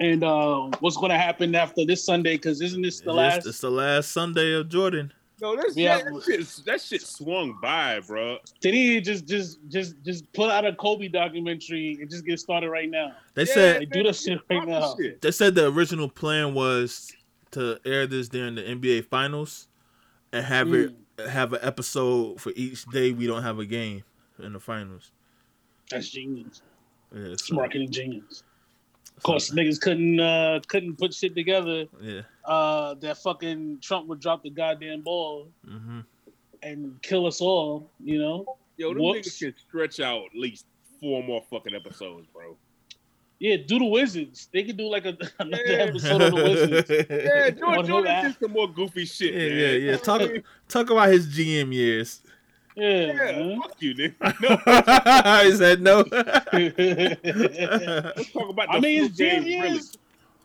And uh, what's going to happen after this Sunday? Because isn't this the It's- last? It's the last Sunday of Jordan. No, that's Yeah. yeah. that, shit, that shit swung by, bro. Did he just, just, just, just put out a Kobe documentary and just get started right now. They Yeah, said They do that shit right now. shit. they said the original plan was to air this during the NBA Finals and have Mm. it have an episode for each day we don't have a game in the finals. That's genius. Yeah, It's marketing genius. Of course, niggas couldn't uh, couldn't put shit together. Yeah. Uh, that fucking Trump would drop the goddamn ball hmm and kill us all. You know? Yo, them Whoops. niggas can stretch out at least four more fucking episodes, bro. Yeah, do the Wizards. They could do like a, another Yeah. episode of the Wizards. Yeah, On Jordan, who did some more goofy shit, Yeah, man. yeah, yeah. Talk talk about his GM years. Yeah. Yeah, fuck you, nigga. No, he said no. let's talk about the I mean, his full game, GM really. years.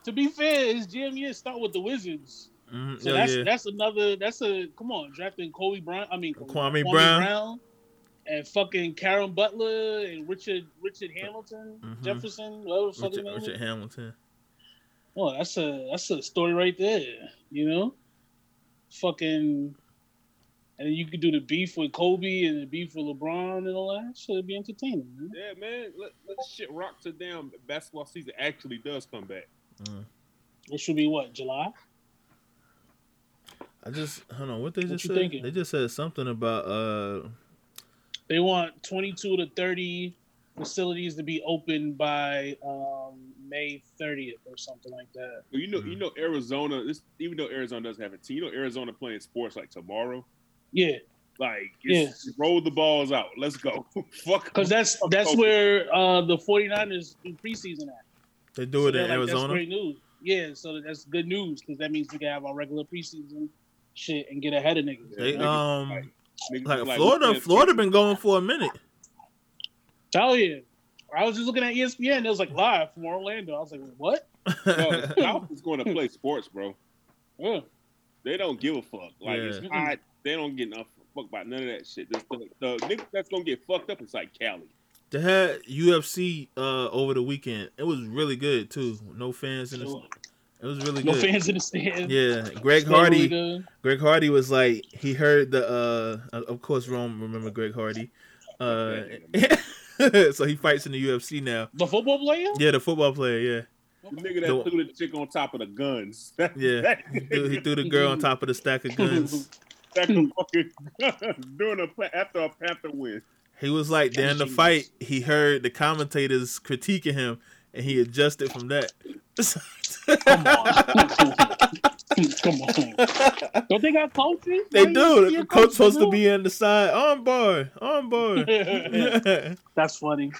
To be fair, his GM years start with the Wizards. Mhm, So yeah, that's yeah. that's another. That's a come on drafting Kobe Brown. I mean Kwame Brown. and fucking Caron Butler and Richard Richard Hamilton Mhm. Jefferson. Whatever the fuck his Richard. Richard Hamilton. Oh, that's a that's a story right there. You know, fucking, and then you could do the beef with Kobe and the beef with LeBron and all that. Should be entertaining. Man. Yeah, man. Let, let shit rock to damn basketball season actually does come back. Mm. It should be what July. I just hold on. What they What just you said? thinking? They just said something about uh They want twenty two to thirty facilities to be open by um, May thirtieth or something like that. You know, Mhm. you know, Arizona. This, even though Arizona doesn't have a team, you know, Arizona playing sports like tomorrow. Yeah, Like, it's, roll the balls out. Let's go. Fuck. because that's that's Kobe. where uh, the 49ers do preseason at. they do it they're in like, Arizona. That's great news. Yeah, so that's good news because that means we can have our regular preseason shit and get ahead of niggas. They you know? um like- Niggas like like, Florida. we Florida been going for a minute. Tell you. I was just looking at ESPN. It was like live from Orlando. I was like, what? No, the South is going to play sports, bro. Yeah. They don't give a fuck. Like it's Yeah. hot. They don't get enough fuck about none of that shit. The, the, the niggas that's gonna get fucked up is like Cali. They had UFC uh over the weekend. It was really good too. No fans in the. So, It was really no good. No fans in the stand. Yeah, Greg Hardy. good. Greg Hardy was like he heard the uh of course Rome remember Greg Hardy. Uh so he fights in the UFC now. The football player? Yeah, the football player, yeah. The nigga that The- threw the chick on top of the guns. Yeah. He threw, he threw the girl on top of the stack of guns. Stack of fucking guns a after a Panther win. He was like during the fight, he heard the commentators critiquing him and he adjusted from that. Come on. Come on. Don't they got coaches? They do. The a coach supposed to be on the side. On board. On board. That's funny.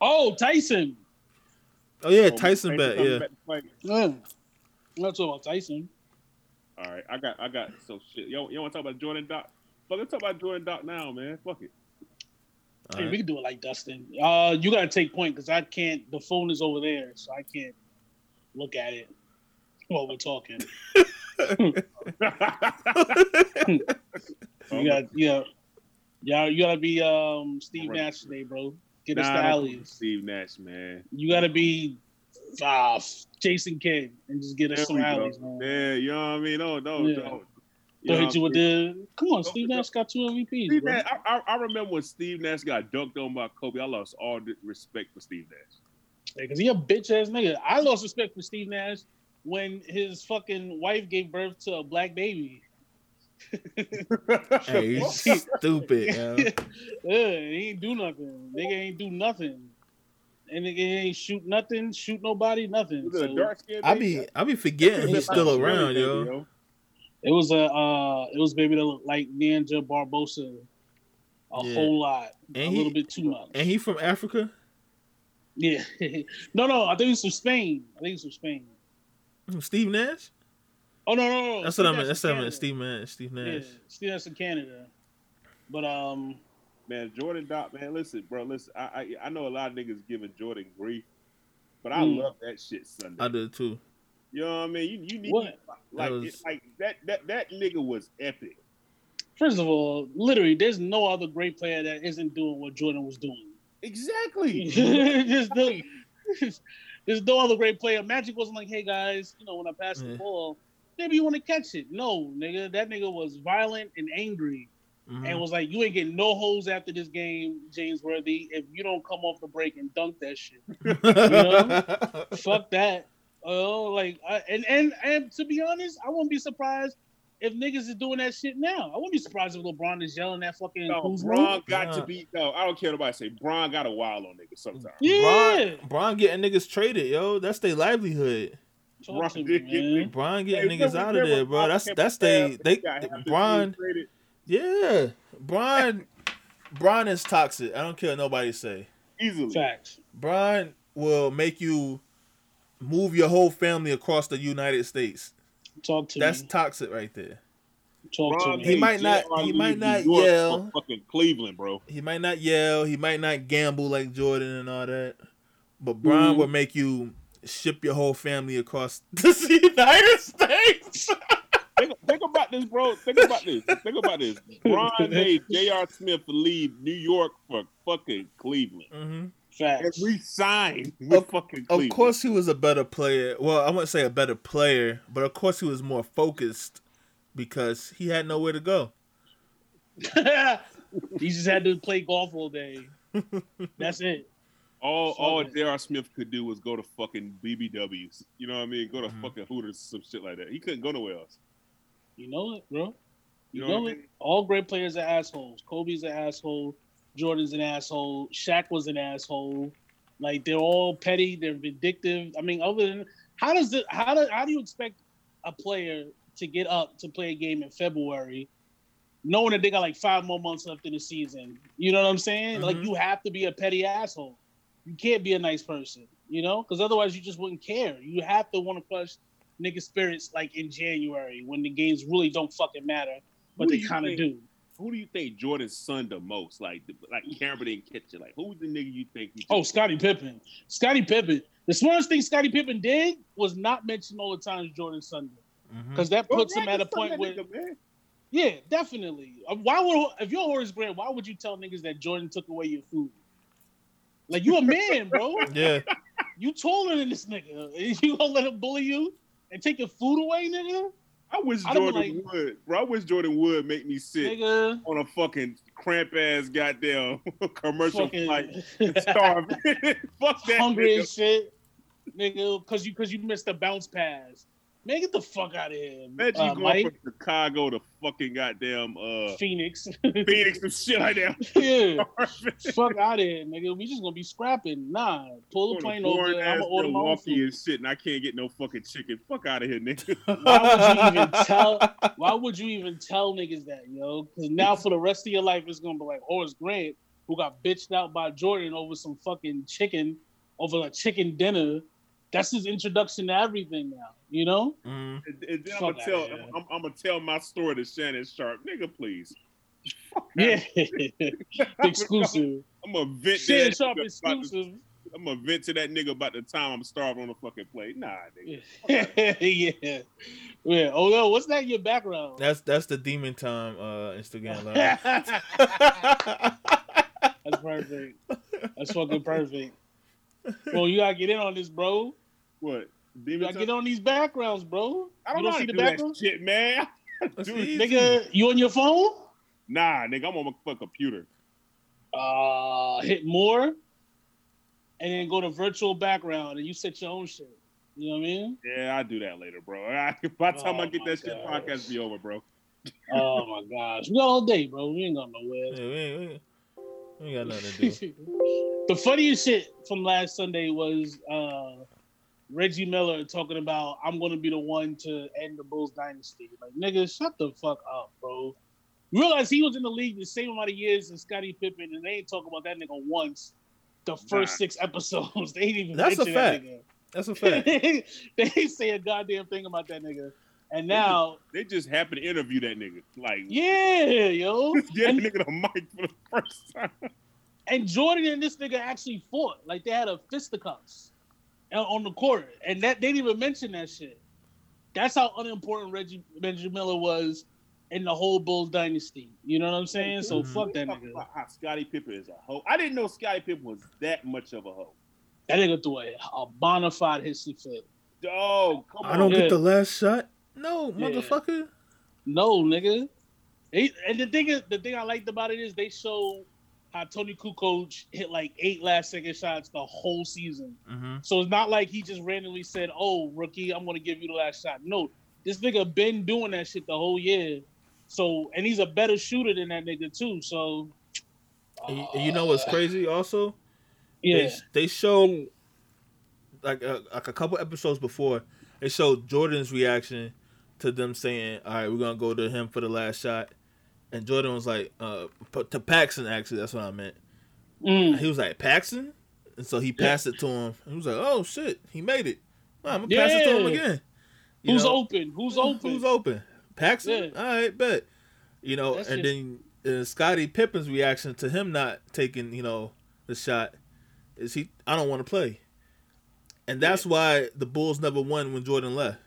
Oh, Tyson. oh yeah, Oh, Tyson bet, yeah. back. Yeah. I'm not talking about Tyson. All right, I got, I got. So shit. Yo, you want to talk about Jordan Doc? Fuck, let's talk about Jordan Doc now, man. Fuck it. Hey, right. we can do it like Dustin. Uh, you gotta take point because I can't. The phone is over there, so I can't look at it while we're talking. You got, yeah, yeah. You gotta be um Steve Alright. Nash today, bro. Get us Nah, the alleys. Steve Nash, man. You gotta be uh, Jason Kidd and just get us some we alleys, man. Yeah, you know what I mean? No, no, Yeah. no. Don't hit you with what I mean? the. Come on, Steve Nash got two MVPs, Steve bro. Nash, I, I, I remember when Steve Nash got dunked on by Kobe. I lost all the respect for Steve Nash. Because he a bitch ass nigga. I lost respect for Steve Nash when his fucking wife gave birth to a black baby. Hey, he's stupid, yo. yeah, he ain't do nothing. Nigga ain't do nothing. And nigga ain't shoot nothing, shoot nobody, nothing. Was it a So dark skin I baby? be I be forgetting he's still around, yo. it was a uh it was baby that looked like Ninja Barbosa a Yeah. whole lot. And a he- little bit too much. And he from Africa? yeah. no, no, I think he's from Spain. I think he's from Spain. From Steve Nash? Oh no, no, no. That's Steve what I meant. That's what I meant. Canada. Steve Nash. Steve Yeah, Nash. Steve Nash in Canada. But um Man, Jordan Doc, man, listen, bro, listen. I, I I know a lot of niggas giving Jordan grief, but I Mm. love that shit Sunday. I do too. You know what I mean? You, you need What? like That was- it's like that that that nigga was epic. First of all, literally, there's no other great player that isn't doing what Jordan was doing. Exactly. Just the- there's There's no other great player. Magic wasn't like, hey guys, you know, when I pass Yeah. the ball, maybe you want to catch it. No, nigga, that nigga was violent and angry Mhm. and was like, you ain't getting no holes after this game, James Worthy, if you don't come off the break and dunk that shit. Fuck that. Oh, like, I, and and and to be honest, I wouldn't be surprised if niggas is doing that shit now. I wouldn't be surprised if LeBron is yelling that fucking No, who's Bron got Nah. to be. No, I don't care nobody say. Bron got a wild on niggas sometimes. Yeah. Bron, Bron getting niggas traded, yo. That's their livelihood. Bron me, did get Bron getting Hey, niggas remember- out of there, remember bro. That's that's they they got half the Bron. traded? Yeah, Brian. Brian is toxic. I don't care what nobody say. easily. Facts. Brian will make you move your whole family across the United States. Talk to That's me. toxic right there. Talk Bron to me. He might not- he might not yell. Fucking Cleveland, bro. He might not yell. He might not gamble like Jordan and all that. But Bron Mhm. will make you ship your whole family across the United States. Think, think about this, bro. Think about this. Think about this. Bron made J.R. Smith leave New York for fucking Cleveland. hmm And Facts. re-signed with fucking Of course, he was a better player. Well, I wouldn't say a better player, but of course, he was more focused because he had nowhere to go. he just had to play golf all day. That's it. All all Fuck. J.R. Smith could do was go to fucking BBWs. You know what I mean? Go to Mhm. fucking Hooters, some shit like that. He couldn't go nowhere else. You know it, bro. You, You know know, I it. mean? All great players are assholes. Kobe's an asshole. Jordan's an asshole. Shaq was an asshole. Like they're all petty. They're vindictive. I mean, other than how does it? How do how do you expect a player to get up to play a game in February, knowing that they got like five more months left in the season? You know what I'm saying? Like Mhm. you have to be a petty asshole. You can't be a nice person. You know, because otherwise you just wouldn't care. You have to want to crush nigga spirits like in January when the games really don't fucking matter, but Who they kind of do. Who do you think Jordan's son the most? Like, like Cameron didn't catch it. Like, who's the nigga you think? He Oh, Scottie Pippen. Scottie Pippen. The smartest thing Scottie Pippen did was not mention all the times Jordan Sunday. Mhm. Because that Go puts him at a point where, nigga, yeah, definitely. Uh, Why would if you're Horace Grant, why would you tell niggas that Jordan took away your food? Like you a man, bro. Yeah, You taller than this nigga. You gonna let him bully you and take your food away, nigga? I wish been Jordan would, bro. I wish Jordan would make me sit Nigga, on a fucking cramp ass goddamn commercial fucking flight and starve. Fuck that hungry nigga. as shit, nigga, because you because you missed the bounce pass. Man, get the fuck out of here, Imagine uh, you going Mike. from Chicago to fucking goddamn uh Phoenix. Phoenix and shit like that. yeah, fuck out of here, nigga. We just gonna be scrapping. Nah, pull the plane over. I'm gonna order my food. and shit, and I can't get no fucking chicken. Fuck out of here, nigga. Why would you even tell? Why would you even tell niggas that, yo? Because now for the rest of your life, it's gonna be like Horace Grant, who got bitched out by Jordan over some fucking chicken, over a chicken dinner. That's his introduction to everything now. You know? Mhm. And, and then I'm gonna tell, outta here. I'm, I'm gonna tell my story to Shannon Sharpe, nigga. Please, Yeah, exclusive. I'm gonna vent Shit, that sharp nigga about the- exclusive. I'm gonna vent to that nigga about the time I'm starving on the fucking plate. Nah, nigga. yeah. Yeah. Oh no, what's that in your background? that's that's the demon time uh Instagram live. That's perfect. That's fucking perfect. Well, you gotta get in on this, bro. What? You Demon gotta time? get on these backgrounds, bro. I don't you know how don't see to the do that background? shit, man. Dude. Nigga, you on your phone? Nah, nigga, I'm on my fucking computer. Uh hit more and then go to virtual background and you set your own shit. You know what I mean? Yeah, I'll do that later, bro. By the time Oh I get my that shit, podcast be over, bro. Oh my gosh. We got all day, bro. We ain't got nowhere. Yeah, we, we, ain't- we ain't got nothing to do. the funniest shit from last Sunday was uh, Reggie Miller talking about I'm gonna be the one to end the Bulls dynasty. Like nigga, shut the fuck up, bro. Realize he was in the league the same amount of years as Scottie Pippen, and they ain't talk about that nigga once. The first Nah. six episodes, they ain't even That's a fact. that That's a fact. they ain't say a goddamn thing about that nigga. And now, They just happen to interview that nigga. Like, yeah, yo, get and, a nigga the mic for the first time. and Jordan and this nigga actually fought. Like they had a fisticuffs on- on the court, and that they didn't even mention that shit. That's how unimportant Reggie Benjamin Miller was in the whole Bulls dynasty. You know what I'm saying? So Mhm. fuck that nigga. about how Scottie Pippen is a hoe. I didn't know Scottie Pippen was that much of a hoe. That nigga threw a, a bona fide hissy fit. Oh, come on. I don't Yeah. get the last shot. No, Yeah. motherfucker. No, nigga. They, and the thing is, the thing I liked about it is they show how Toni Kukoc hit like eight last second shots the whole season. Mm-hmm. So it's not like he just randomly said, "Oh, rookie, I'm gonna give you the last shot." No, this nigga been doing that shit the whole year. So, and he's a better shooter than that nigga too. So, And you- know what's crazy? Also, yeah, they, they showed like a, like a couple episodes before they showed Jordan's reaction to them saying, "All right, we're gonna go to him for the last shot," and Jordan was like, "Uh, p- to Paxson actually, that's what I meant." Mm. He was like Paxson, and so he passed it to him. He was like, "Oh shit, he made it. Well, I'm gonna pass it to him again." You who's know? open? Who's open? Who's open? Paxson. Yeah. All right, bet. You know, That's and just- then uh, Scottie Pippen's reaction to him not taking, you know, the shot is he. I don't want to play, and that's why the Bulls never won when Jordan left.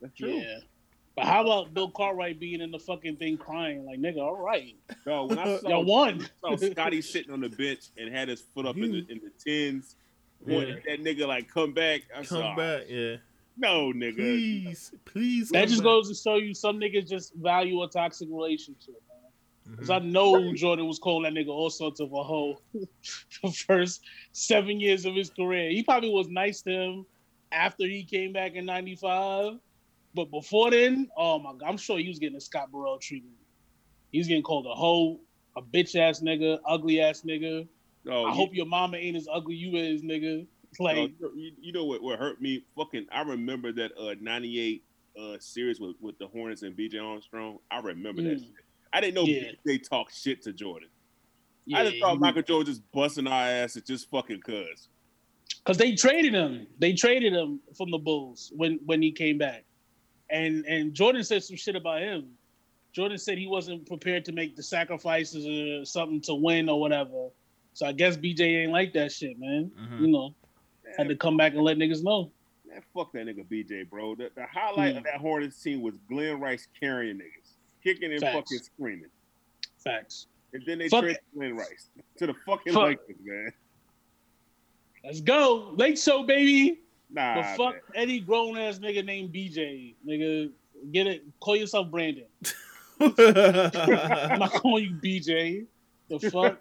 That's true. Yeah. But how about Bill Cartwright being in the fucking thing crying like nigga? All right, No, when I saw, y'all won. saw Scottie sitting on the bench and had his foot up in the in the tens, Yeah. wanted that nigga like come back. I Come saw, back, yeah. No, nigga. Please, please. That just back. goes to show you some niggas just value a toxic relationship. Because mm-hmm. I know Jordan was calling that nigga all sorts of a hoe the first seven years of his career. He probably was nice to him after he came back in '95, but before then, oh my god, I'm sure he was getting a Scott Burrell treatment. He was getting called a hoe, a bitch ass nigga, ugly ass nigga. I you- hope your mama ain't as ugly you is, nigga. Like, you, you know what, what hurt me? Fucking, I remember that uh '98 uh series with, with the Hornets and BJ Armstrong. I remember that. Mm. Shit. I didn't know Yeah. they talk shit to Jordan. yeah, I just thought Michael Jordan just busting our asses just fucking cuz. Cause they traded him. They traded him from the Bulls when when he came back, and and Jordan said some shit about him. Jordan said he wasn't prepared to make the sacrifices or something to win or whatever. So I guess BJ ain't like that shit, man. Mhm. You know, had to come back and let niggas know. Man, fuck that nigga BJ, bro. The, the highlight Hmm. of that Hornets team was Glen Rice carrying niggas, kicking and Facts. fucking screaming. Facts. And then they Fuck traded Glen Rice to the fucking Fuck. Lakers, man. Let's go, Lake Show, baby. Nah, But fuck man. any grown ass nigga named BJ, nigga. Get it? Call yourself Brandon. I'm not calling you BJ. The fuck?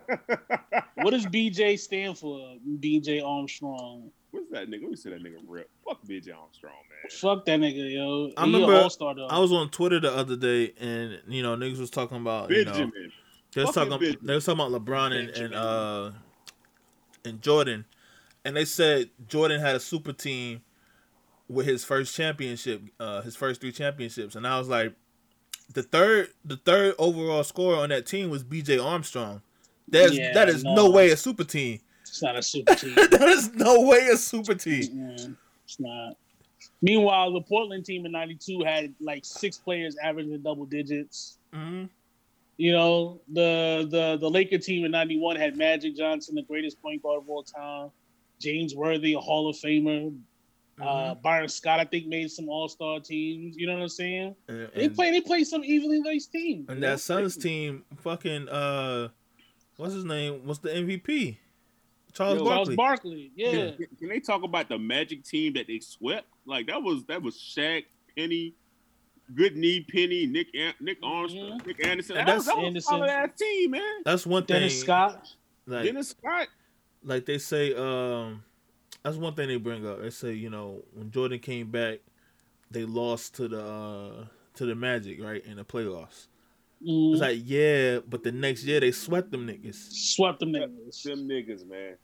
what does BJ stand for? BJ Armstrong. What's that nigga? Let me see that nigga rip. Fuck BJ Armstrong, man. Fuck that nigga, yo. I He remember all-star though. I was on Twitter the other day, and you know niggas was talking about you know Benjamin. They was talking. Benjamin. They was talking about LeBron and, and uh and Jordan, and they said Jordan had a super team with his first championship, uh, his first three championships, and I was like, the third, the third overall scorer on that team was B.J. Armstrong. There's Yeah, that is no. no. way a super team. It's not a super team. that is no way a super team. Mm, it's not. Meanwhile, the Portland team in '92 had like six players averaging double digits. hmm You know, the the the Laker team in '91 had Magic Johnson, the greatest point guard of all time, James Worthy, a Hall of Famer. Mm-hmm. Uh, Byron Scott, I think, made some All Star teams. You know what I'm saying? and, They and- play. They play some evenly laced teams. and that Suns team, fucking uh, what's his name? What's the MVP? Charles Yo, Charles Barkley. Barkley. Yeah. Yeah. Can, can they talk about the Magic team that they swept? Like that was that was Shaq, Penny, Good Knee, Penny, Nick An- Nick Armstrong, Mhm. Nick Anderson. And That was, that's- that was a solid ass team, man. That's one thing. Dennis Scott. Like, Dennis Scott. Like they say, um, that's one thing they bring up. They say, you know, when Jordan came back, they lost to the uh, to the Magic, right, in the playoffs. Mm, It's like, yeah, but the next year they swept them niggas. swept them niggas. Them niggas, man.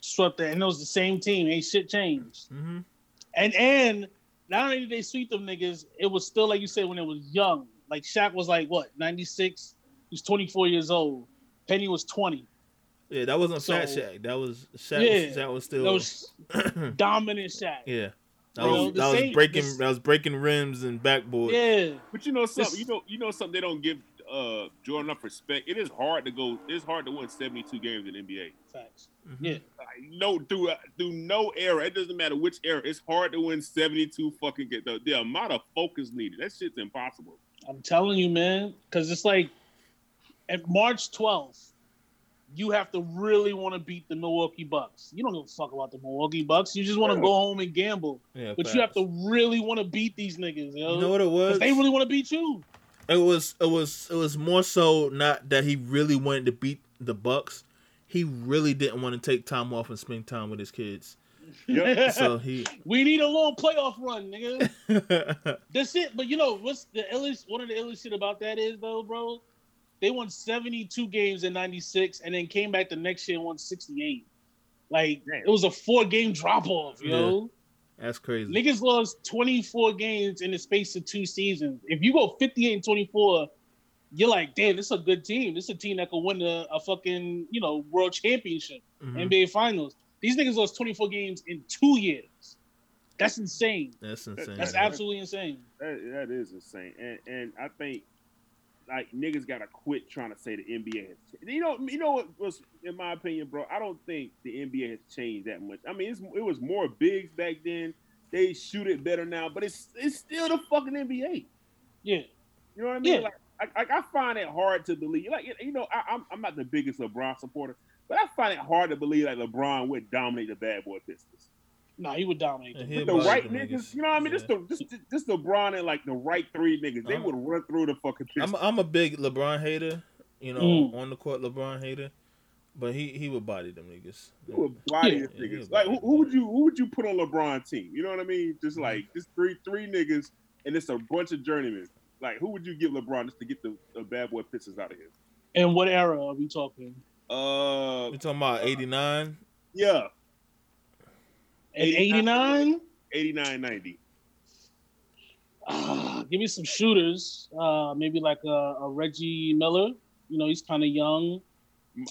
Swept them, and it was the same team. Ain't shit changed. hmm And and not only did they sweep them niggas, it was still like you said when it was young. Like Shaq was like what ninety six. He was twenty four years old. Penny was twenty. Yeah, that wasn't Fat So- Shaq. That was Shaq. Yeah, Shaq was still. That was dominant Shaq. yeah, that Bro, was the that was breaking this- that was breaking rims and backboard. Yeah. But you know something, This- you know, you know something they don't give uh Jordan enough respect. It is hard to go. It's hard to win seventy two games in the NBA. Facts. Mhm. Yeah. Like, no, through uh, through no era. It doesn't matter which era. It's hard to win seventy two fucking games. The, the amount of focus needed. That shit's impossible. I'm telling you, man, because it's like at March 12th, you have to really want to beat the Milwaukee Bucks. You don't give a fuck about the Milwaukee Bucks. You just want to go home and gamble. Yeah, But you have to really want to beat these niggas, yo. You know what it was? they really want to beat you. It was it was it was more so not that he really wanted to beat the Bucks. He really didn't want to take time off and spend time with his kids. Yep. So he we need a long playoff run, nigga. That's it. But you know what's the illest? One of the illest shit about that is though, bro. They won seventy two games in ninety six, and then came back the next year and won sixty eight. Like Damn. it was a four game drop off, yo. that's crazy. Niggas lost twenty four games in the space of two seasons. If you go fifty eight and twenty four, you're like, damn, this is a good team. This is a team that could win a, a fucking you know world championship, Mhm. NBA finals. These niggas lost twenty four games in two years. That's insane. That's insane. That's absolutely insane. That, that is insane, and and I think like niggas gotta quit trying to say the NBA has. Changed. You know, you know what was in my opinion, bro. I don't think the NBA has changed that much. I mean, it's, it was more bigs back then. They shoot it better now, but it's it's still the fucking NBA. Yeah. You know what I mean? Yeah. Like, I, I, I find it hard to believe. Like, you know, I, I'm I'm not the biggest LeBron supporter, but I find it hard to believe like LeBron would dominate the bad boy Pistons. No, he would dominate. Them. With the body right niggas, niggas. you know what I mean? Just Yeah. the just, just LeBron and like the right three niggas, they I'm- would run through the fucking Pistons. I'm a, I'm a big LeBron hater, you know, Mm. on the court LeBron hater, but he he would body them niggas. Who would body Yeah. these Yeah, niggas? yeah, Like who, body who would you who would you put on LeBron team? You know what I mean? Just Mm-hmm. like just three three niggas and it's a bunch of journeymen. Like who would you give LeBron just to get the, the bad boy Pistons out of here? And what era are we talking? Uh We talking about '89. yeah, At 89? 89 90. Ah, give me some shooters. Uh, maybe like a, a Reggie Miller. You know, he's kind of young.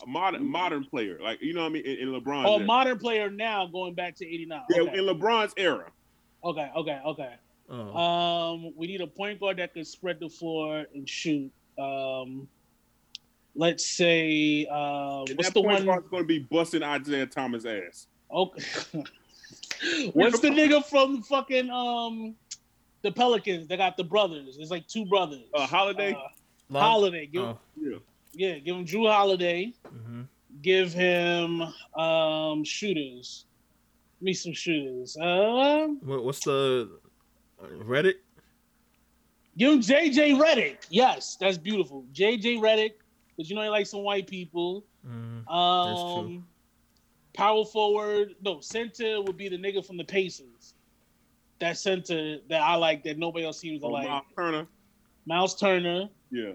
Modern modern player. Like you know what I mean? In, in LeBron's Oh, era. modern player now going back to 89. yeah, Okay, in LeBron's era. okay, okay. okay. Oh, Um, we need a point guard that can spread the floor and shoot. Um, let's say, uh, what's that the point one? guard's gonna be busting Isiah Thomas ass. Okay. What's the nigga from fucking um the Pelicans? They got the brothers. It's like two brothers. Uh Holiday? Uh, Holiday. Give, oh, yeah. Yeah, give him Jrue Holiday. mhm. Give him um shooters. Give me some shooters. Um, What, what's the uh, Reddit? give him JJ Redick. Yes, that's beautiful. JJ Redick, because you know he likes some white people. Mhm. Um, true. Power forward, no center would be the nigga from the Pacers. That center that I like that nobody else seems to Oh, like. Miles Turner. Miles Turner Yeah.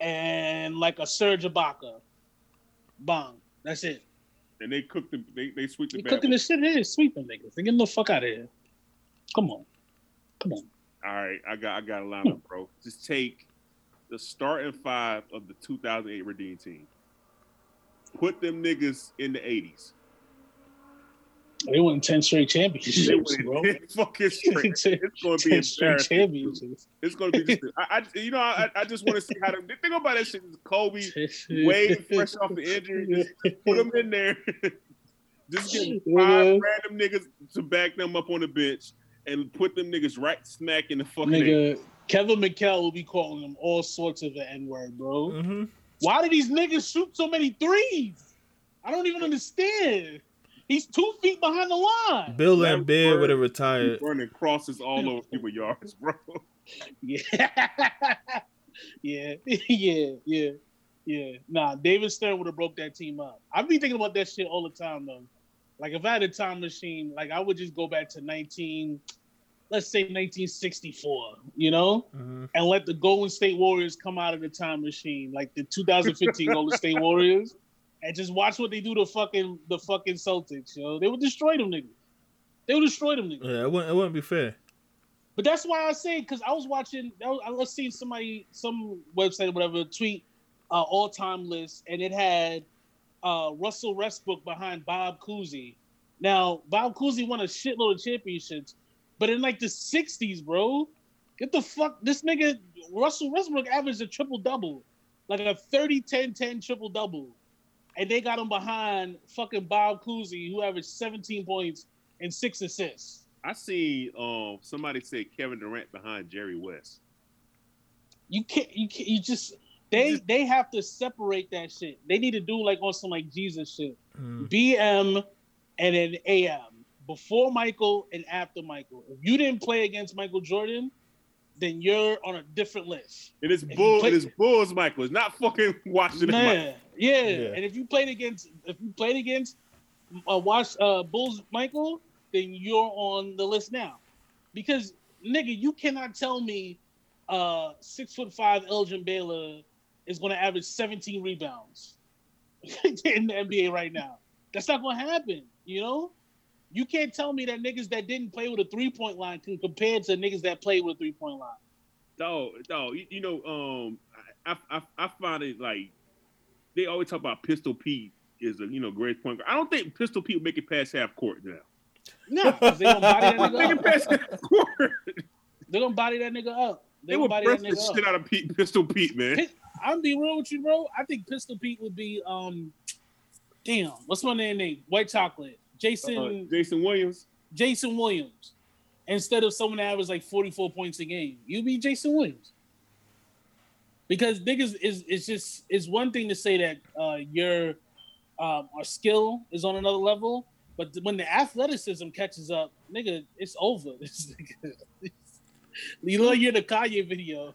and like a Serge Ibaka. Bong. That's it. And they cooked the they, they sweep the cooking this shit here, sweeping niggas. They getting the fuck out of here. Come on. Come on. All right, I got I got a lineup, bro. Just take the starting five of the 2008 Redeem team. Put them niggas in the 80s. They won 10 straight championships. They championships, bro. fucking straight. It's going to be 10 straight embarrassing. championships. It's going to be. Just, I, I, you know, I, I just want to see how them. Think about that shit. Is Kobe, Wade, fresh off the injury, just put them in there. just get five Nigga. random niggas to back them up on the bench and put them niggas right smack in the fucking. Nigga, Kevin McHale will be calling them all sorts of the N word, bro. Mhm. Why do these niggas shoot so many threes? I don't even understand. He's two feet behind the line. Bill That Laimbeer would have retired. running crosses all over people's yards, bro. Yeah. yeah. Yeah. Yeah. Yeah. Nah, David Stern would have broke that team up. I've been thinking about that shit all the time though. Like if I had a time machine, like I would just go back to 19, let's say 1964, you know? Mhm. and let the Golden State Warriors come out of the time machine, like the 2015 Golden State Warriors, and just watch what they do to fucking the fucking Celtics. Yo, they would destroy them niggas. They would destroy them niggas. Yeah, it wouldn't, it wouldn't be fair. But that's why I say because I was watching. I was, I was seeing somebody, some website or whatever, tweet uh, all time list, and it had uh, Russell Westbrook behind Bob Cousy. Now Bob Cousy won a shitload of championships, but in like the '60s, bro, get the fuck this nigga Russell Westbrook averaged a triple double, like a 30 10 10 triple double, and they got him behind fucking Bob Cousy, who averaged 17 points and six assists. I see um somebody say Kevin Durant behind Jerry West. you can't you can't, you just They they have to separate that shit. They need to do like on some like Jesus shit. Mm. BM and then AM before Michael and after Michael. If you didn't play against Michael Jordan, then you're on a different list. It is you bull. play- It is Bulls, Michael. It's not fucking Washington. Man, yeah. Yeah. And if you played against if you played against uh, watch uh, Bulls Michael, then you're on the list now. Because nigga, you cannot tell me uh six foot five Elgin Baylor is gonna average 17 rebounds in the NBA right now. That's not gonna happen, you know? You can't tell me that niggas that didn't play with a three point line can compare to niggas that played with a three point line. No, no. You, you know, um, I, I I find it like they always talk about Pistol Pete is a you know great point guard. I don't think Pistol Pete will make it past half court now. No, they gonna body that nigga up. past half court. They're gonna body that nigga up. They, They would body that the nigga up. shit out of Pete, Pistol Pete, man. I'm be real with you, bro. I think Pistol Pete would be um damn, what's my name? White chocolate. Jason Uh, Jason Williams. Jason Williams. Instead of someone that averaged like 44 points a game. You be Jason Williams. Because niggas is it's just it's one thing to say that uh your um our skill is on another level, but when the athleticism catches up, nigga, it's over. This nigga- you know you're the Kanye video.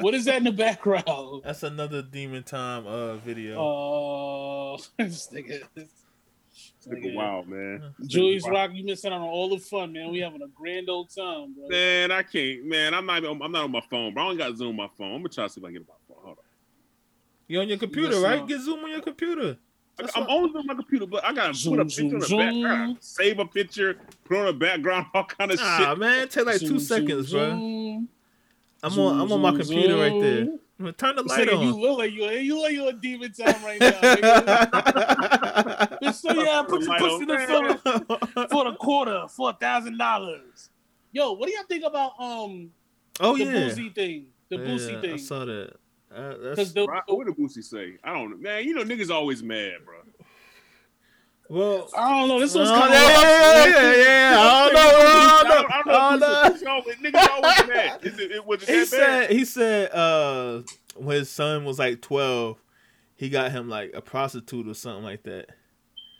What is that in the background? That's another Demon Time uh video. Oh, this nigga. This Nigga, nigga. wow, man. Julius Rock, you missing out on all the fun, man. We having a grand old time, bro. Man, I can't. Man, I'm not. I'm not on my phone, bro. I don't got Zoom on my phone. I'm gonna try to see if I can get on my phone. Hold on. you on your computer, Yes, right? sir. Get Zoom on your computer. That's I'm what- only on my computer, but I gotta Zoom, put a picture zoom, in the zoom. background, save a picture, put on a background, all kind of Ah shit. man, take like two seconds, zoom, bro. zoom. I'm on I'm on my zoom, computer right there. zoom. I'm gonna Turn the This light on. you look like you, you look like you on demon time right now. Nigga. Bitch, so yeah, put your pussy in the for, for the quarter for a thousand dollars. Yo, what do y'all think about um oh the yeah. Boosie thing? The Yeah, Boosie I saw that. Uh, that's, the, Right, What did Boosie say? I don't know, man. You know, niggas always mad, bro. well, I don't know. This was Oh, kind yeah, of yeah, yeah, yeah, yeah. I don't know. I don't know. I I don't know. don't know. Niggas always mad. Is it, it was it He that bad? said he said uh when his son was like twelve, he got him like a prostitute or something like that.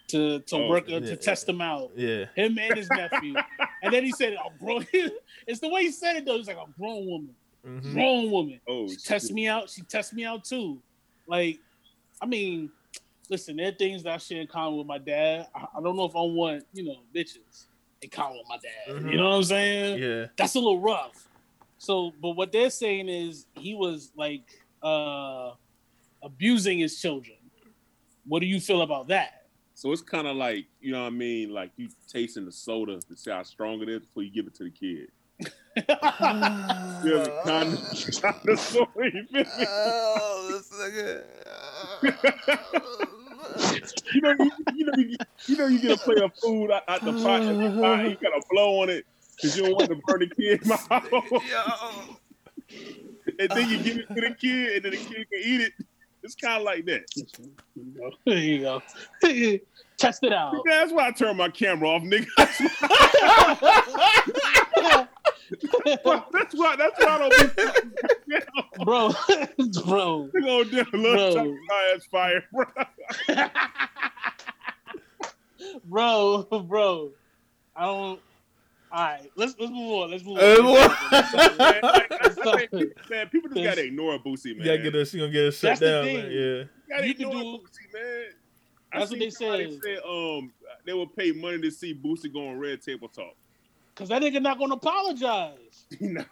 To to Oh, work uh, yeah. to test him out. Yeah. Him and his nephew. and then he said, "A grown." it's the way he said it though. He's like a grown woman. Mhm. Grown woman. Oh, She tests me out. She tests me out too. Like, I mean, listen, there are things that I share in common with my dad. I, I don't know if I want, you know, bitches in common with my dad. Mhm. You know what I'm saying? Yeah. That's a little rough. So, but what they're saying is he was like uh abusing his children. What do you feel about that? So it's kind of like you know what I mean, like you tasting the soda to see how strong it is before you give it to the kid. You know, kind of, kind of story. You feel me? Oh, this nigga. You know, you, you know, you, you know, you get a plate of food out, out the pot, and you, buy you gotta blow on it because you don't want to burn the kid mouth, and then you give it to the kid, and then the kid can eat it. It's kind of like that. There you go. Test it out. That's why I turn my camera off, nigga. That's why. That's why. That's why I don't be. bro, bro. There, oh, Bro. little ass fire, bro. bro, bro. I don't. All right, let's let's move on. Let's move Hey, on. boy. Man, like, I think, man, people just gotta ignore Boosie, man. Yeah, get her. She gonna get her shut That's the down. thing. Man. Yeah. You gotta You can ignore do- Boosie, man. I That's what seen they somebody said. said. Um, they would pay money to see Boosie go on Red Table Talk. Cause that nigga not gonna apologize. Nah.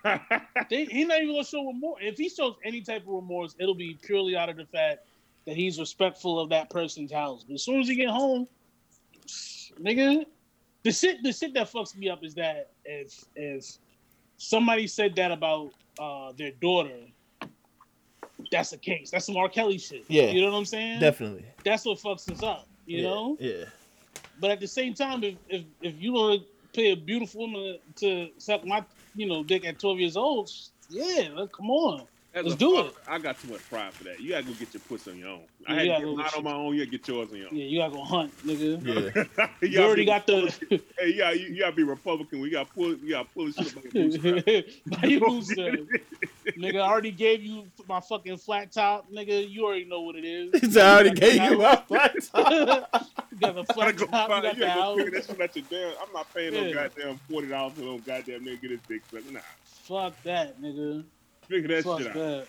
They, he not even gonna show remorse. If he shows any type of remorse, it'll be purely out of the fact that he's respectful of that person's house. But as soon as he get home, nigga, the shit the shit that fucks me up is that if if somebody said that about uh their daughter, that's a case. That's some R. Kelly shit. Yeah. You know what I'm saying? Definitely. That's what fucks us up. You yeah. know? Yeah. But at the same time, if if, if you want to pay a beautiful woman to suck my you know dick at twelve years old, yeah, come on. As Let's do father, it. I got too much pride for that. You gotta go get your pussy on your own. Yeah, I had you to gotta get mine on my own. You gotta get yours on your own. Yeah, you gotta go hunt, nigga. Yeah. you, You already be got the Hey, you gotta, you, you gotta be Republican. We gotta pull. You gotta pull the shit about your bootstraps. Buy your bootstrap. nigga, I already gave you my fucking flat top, nigga. You already know what it is. I already gave you my flat top. you got the gotta flat go top, you got you the gotta house. figure that shit out your damn. I'm not paying no goddamn forty dollars for no goddamn nigga get his dick sucked. Nah, Fuck that, nigga. Figure that Fuck shit out.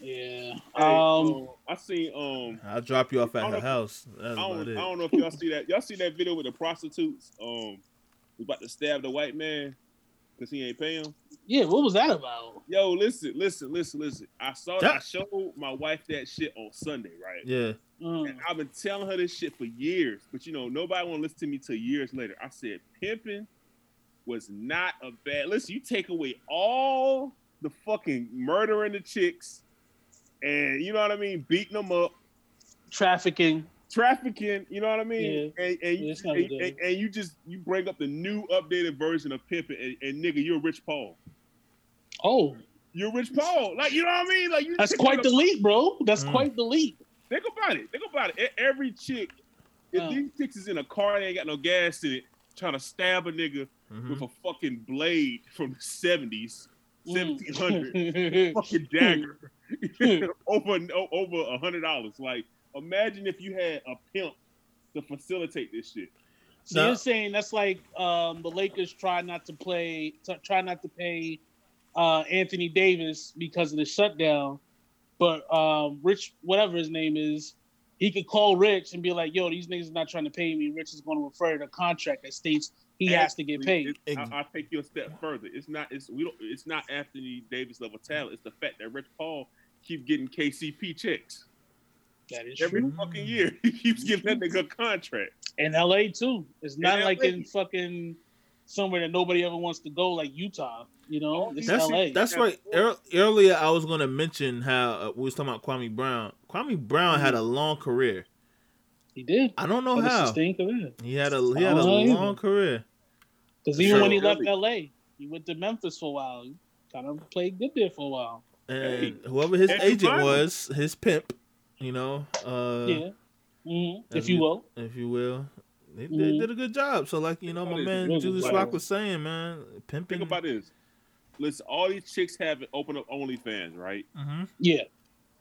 Yeah. Hey, Um. um, I seen um. I'll drop you off at don't her know- house. I don't, about I don't know if y'all see that. Y'all see that video with the prostitutes? Um, was about to stab the white man because he ain't paying him. Yeah. What was that about? Yo, listen, listen, listen, listen. I saw. I showed my wife that shit on Sunday, right? Yeah. Mm. And I've been telling her this shit for years, but you know nobody want to listen to me till years later. I said pimping was not a bad. Listen, you take away all the fucking murdering the chicks, and you know what I mean, beating them up, Trafficking. trafficking. You know what I mean, and, and, Yeah, you, it's and, and- and you just you bring up the new updated version of pimping, and, and nigga, you're Rich Paul. Oh, You're Rich Paul. Like you know what I mean? Like you. that's quite the a- leap, bro. That's Mm. quite the leap. Think about it. Think about it. Every chick, if Yeah. these chicks is in a car, they ain't got no gas in it, trying to stab a nigga Mhm. with a fucking blade from the 70s, Mm. 1700, fucking dagger, over over a hundred dollars. Like, imagine if you had a pimp to facilitate this shit. So No. you're saying that's like um, the Lakers try not to play, t- try not to pay uh, Anthony Davis because of the shutdown, but um, Rich, whatever his name is, he could call Rich and be like, "Yo, these niggas are not trying to pay me." Rich is going to refer to a contract that states he has to get paid. It's- I, I'll take you a step further. It's not. It's we don't. It's not Anthony Davis level talent. It's the fact that Rich Paul keep getting KCP checks That is every true. fucking year. He keeps giving that nigga a contract. In LA too. It's not In like LA. in fucking somewhere that nobody ever wants to go, like Utah. You know, it's That's LA. that's right. Ear- Earlier, I was gonna mention how uh, we was talking about Kwame Brown. Kwame Brown had a long career. he did. I don't know But it's a how sustained career. he had a he had a I don't either. long career. Because even Sure. when he left LA, he went to Memphis for a while. He kind of played good there for a while. And whoever his Andrew agent Bynum. was, his pimp, you know, uh, yeah. hmm that's If you good. will. if you will, they, they Mhm. did a good job. So, like you know, my man really Julius well. Rock was saying, man, pimping. Think about this. Listen, all these chicks have open up OnlyFans, right? hmm Yeah.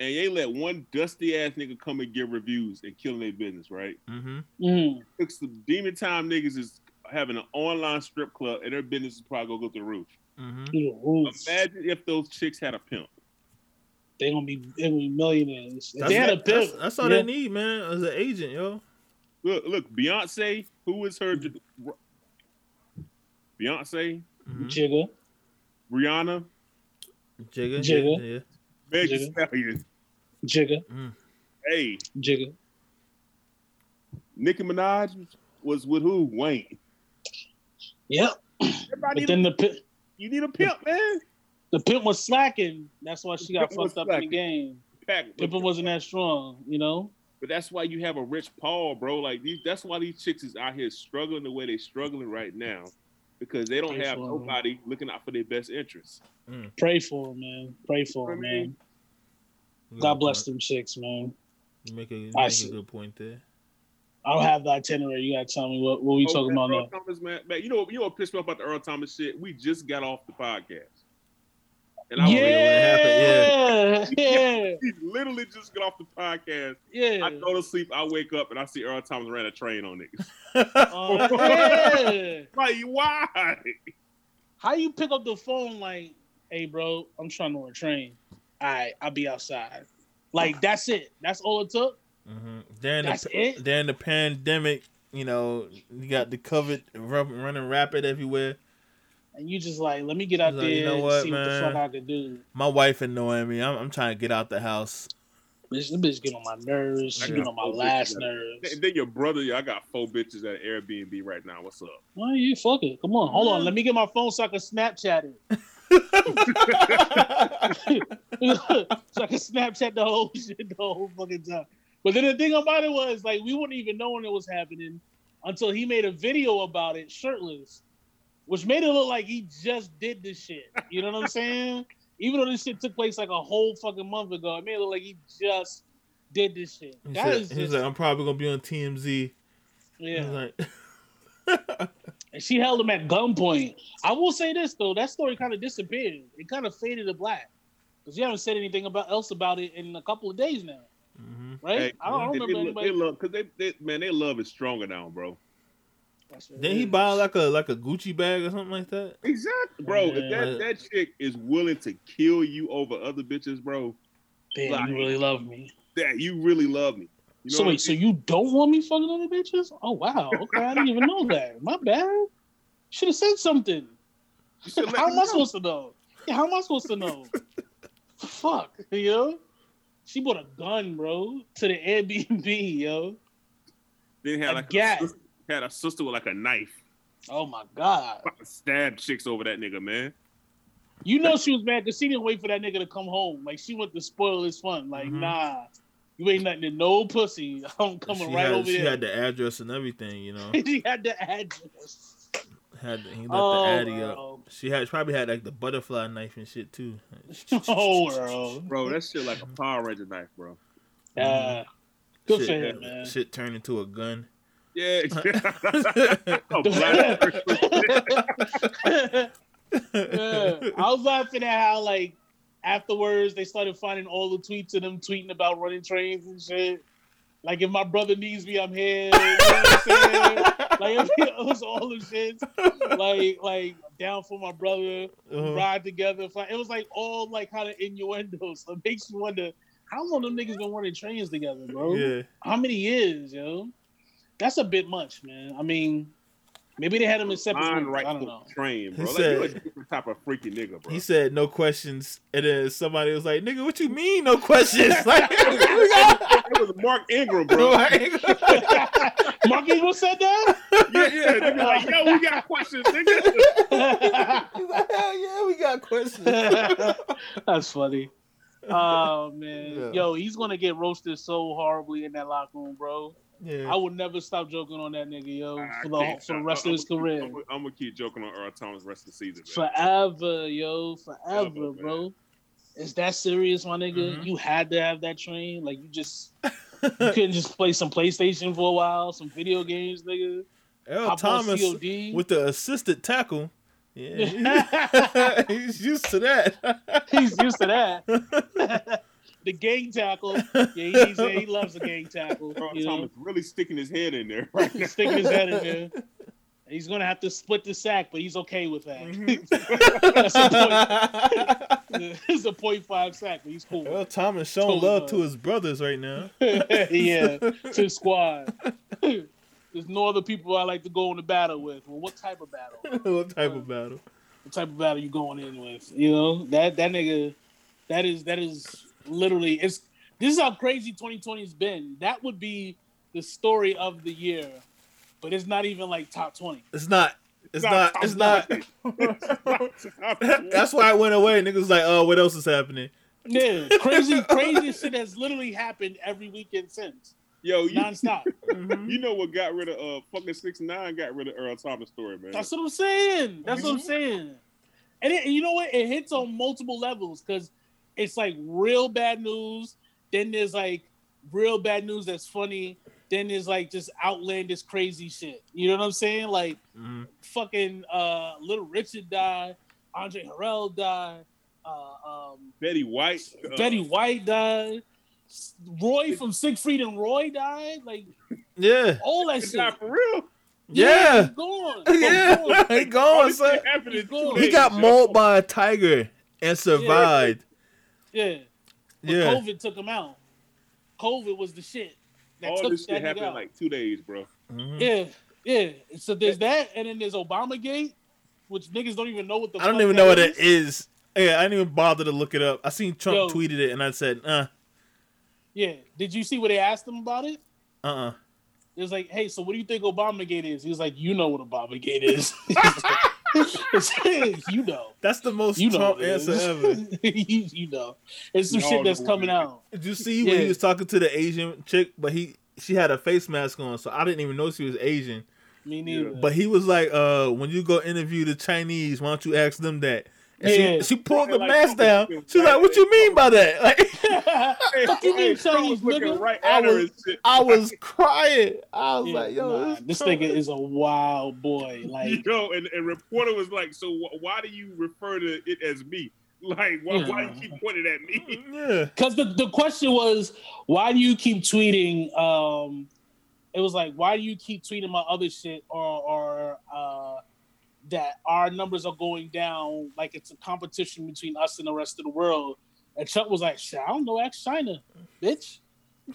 And they let one dusty ass nigga come and give reviews and killing their business, right? hmm hmm Took some demon time niggas is having an online strip club and their business is probably gonna go through the roof. hmm Imagine if those chicks had a pimp. They're gonna be they're gonna be millionaires. If That's, they had a that- that's, pimp. that's all yeah. they need, man, as an agent, yo. Look, look, Beyonce, who is her? Beyonce, Mm-hmm. Jigga. Rihanna, Jigga, Jigga. Yeah, yeah. Meg Jigga. Stallion. Jigga. Mm. Hey, Jigga. Nicki Minaj was with who? Wayne. Yep. Everybody But then a, the pi- you need a pimp, man. the pimp was slacking. That's why she got fucked up in the game. Pack, Pimpin wasn't that strong, you know. But that's why you have a Rich Paul, bro. Like these, that's why these chicks is out here struggling the way they're struggling right now, because they don't Pray have for 'em. nobody looking out for their best interests. Hmm. Pray for him, man. Pray for him, I man. God bless them chicks, man. You make a, you make a good point there. I don't have the itinerary. You gotta tell me what, what we Oh, talking about Earl now. Thomas, man, man, you know, you know what pissed me off about the Earl Thomas shit? We just got off the podcast, and I was Yeah, yeah, he literally just got off the podcast. yeah. I go to sleep, I wake up, and I see Earl Thomas ran a train on niggas. Uh, yeah. Like, why? How you pick up the phone like, hey, bro, I'm trying to run a train. All right, I'll be outside. Like that's it. That's all it took. Mm-hmm. During That's the it? during the pandemic, you know, you got the COVID running rapid everywhere. And you just like, let me get out like, there you know and what, see what the fuck I could do. My wife annoying me. I'm, I'm trying to get out the house. Bitch, this bitch get on my nerves. She I get on my last bitches. nerves. And then your brother, yeah, I got four bitches at Airbnb right now. What's up? Well, you fuck it. Come on, hold on. Let me get my phone so I can Snapchat it. so I can Snapchat the whole shit the whole fucking time. But then the thing about it was like we wouldn't even know when it was happening until he made a video about it shirtless, which made it look like he just did this shit. You know what I'm saying? Even though this shit took place like a whole fucking month ago, it made it look like he just did this shit. He That said, is he just, like, I'm probably gonna be on TMZ. yeah. He was like, And she held him at gunpoint. I will say this though, that story kind of disappeared. It kind of faded to black because you haven't said anything about else about it in a couple of days now, mhm. right? Hey, I don't, they, remember they, anybody. they love because they, they man, their love is stronger now, bro. That's what it Didn't he buy like a like a Gucci bag or something like that? Exactly, bro. If that that chick is willing to kill you over other bitches, bro, Damn, Like- you really love me. that you really love me. You know so what I'm wait, so you don't want me fucking other bitches? Oh wow, okay, I didn't even know that. My bad. Should have said something. You should let How me am I know. supposed to know? Yeah, how am I supposed to know? Fuck, you know? She bought a gun, bro, to the Airbnb, yo. Then had a like gat. a sister, had a sister with like a knife, Oh my god. Stabbed chicks over that nigga, man. You know she was mad because she didn't wait for that nigga to come home. Like she went to spoil his fun. Like, Mhm. nah, you ain't nothing to no pussy. I'm coming she right had, over she there. had the address and everything, you know. she had the address. Had the, he left Oh, the addy up. She had probably had like the butterfly knife and shit too. Oh, bro. Bro, that shit like a Power Ranger knife, bro. Yeah. Good shit, for him, man. Shit turned into a gun. Yeah. oh. Yeah. I was laughing at how like afterwards they started finding all the tweets of them tweeting about running trains and shit. Like if my brother needs me, I'm here. You know what I'm saying? Like it was all the shit. Like like down for my brother, Uh-huh. ride together. Fly. It was like all like kind of innuendos. So it makes you wonder how long them niggas been running trains together, bro. Yeah. How many years, yo? That's a bit much, man. I mean, maybe they had him in separate Mind right I don't know. train, bro. He Like, said- you a different type of freaky nigga, bro. He said no questions, and then somebody was like, "Nigga, what you mean no questions?" Like, we got- it was Mark Ingram, bro. Mark Ingram said that. yeah, yeah. Nigga like, yo, we got questions, nigga. He's like, hell yeah, we got questions. That's funny. Oh man, Yeah. yo, he's gonna get roasted so horribly in that locker room, bro. Yeah. I will never stop joking on that nigga, yo, for the for the rest of I'm his gonna keep- career. I'm, gonna- I'm gonna keep joking on Earl Thomas the rest of the season, man. Forever, yo, forever, Forever, bro. Is that serious, my nigga? Mhm. You had to have that train. Like you just you couldn't just play some PlayStation for a while, some video games, nigga. Earl Hop Thomas COD. with the assisted tackle. Yeah, he's used to that. He's used to that. The gang tackle. Yeah, he, he's, he loves the gang tackle. Earl You know, Thomas really sticking his head in there right now. sticking his head in there. He's gonna have to split the sack, but he's okay with that. Mm-hmm. That's a point. it's a point five sack, but he's cool. Well, Thomas showing Totally love love. to his brothers right now. yeah, to the squad. There's no other people I like to go into battle with. Well, what type of battle? what type of battle? What type of battle you going in with? You know that that nigga, that is that is literally it's. This is how crazy 2020's been. That would be the story of the year, but it's not even like top 20. It's not. It's Nah, not. It's stop not. That's why I went away. Niggas like, oh, what else is happening? Yeah, crazy, crazy shit has literally happened every weekend since, Yo, you, nonstop. Mhm. you know what got rid of uh fucking six nine got rid of Earl Thomas story, man. That's what I'm saying. That's what I'm saying. And it, you know what? It hits on multiple levels because it's like real bad news. Then there's like real bad news that's funny. Then there's like just outlandish crazy shit. You know what I'm saying? Like Mhm. fucking uh, Little Richard died. Andre Harrell died. Uh, um, Betty White. uh, Betty White died. Roy from Siegfried and Roy died. Like Yeah. all that shit. not for real. Yeah. he's gone. He's Yeah. gone. he All gone, this son. shit happened in He's two gone. He got mauled by a tiger and survived. Yeah. But Yeah. COVID took him out. COVID was the shit. That All took this shit nigga happened in like two days, bro. Mhm. Yeah, yeah. So there's that, and then there's Obama Gate, which niggas don't even know what the. I don't fuck even that know what it is. Yeah, I didn't even bother to look it up. I seen Trump Yo. tweeted it, and I said, uh, Yeah. Did you see what they asked him about it? uh, uh It was like, hey, so what do you think Obama Gate is? He was like, you know what Obama Gate is. you know. That's the most You know. Trump what it is. answer ever. you, you know. It's some Y'all shit that's coming what it is. out. Did you see when Yeah. he was talking to the Asian chick, but he she had a face mask on, so I didn't even know she was Asian. Me neither. But he was like, uh, when you go interview the Chinese, why don't you ask them that? And Yeah. she, she pulled the Like, mask down. looking She's right like, "What you mean by that?" Like, Fuck you mean, Chinese nigga? right I was- I was crying. I was Yeah, like, "Yo, nah, this, this nigga is a wild boy. Like, Yo, and, and reporter was like, "So wh- why do you refer to it as me? Like, why, why you keep pointing at me?" yeah, because the, the question was, why do you keep tweeting? Um, it was like, why do you keep tweeting my other shit or or uh, that our numbers are going down like it's a competition between us and the rest of the world? And Chuck was like, shit, I don't know, ask China, bitch.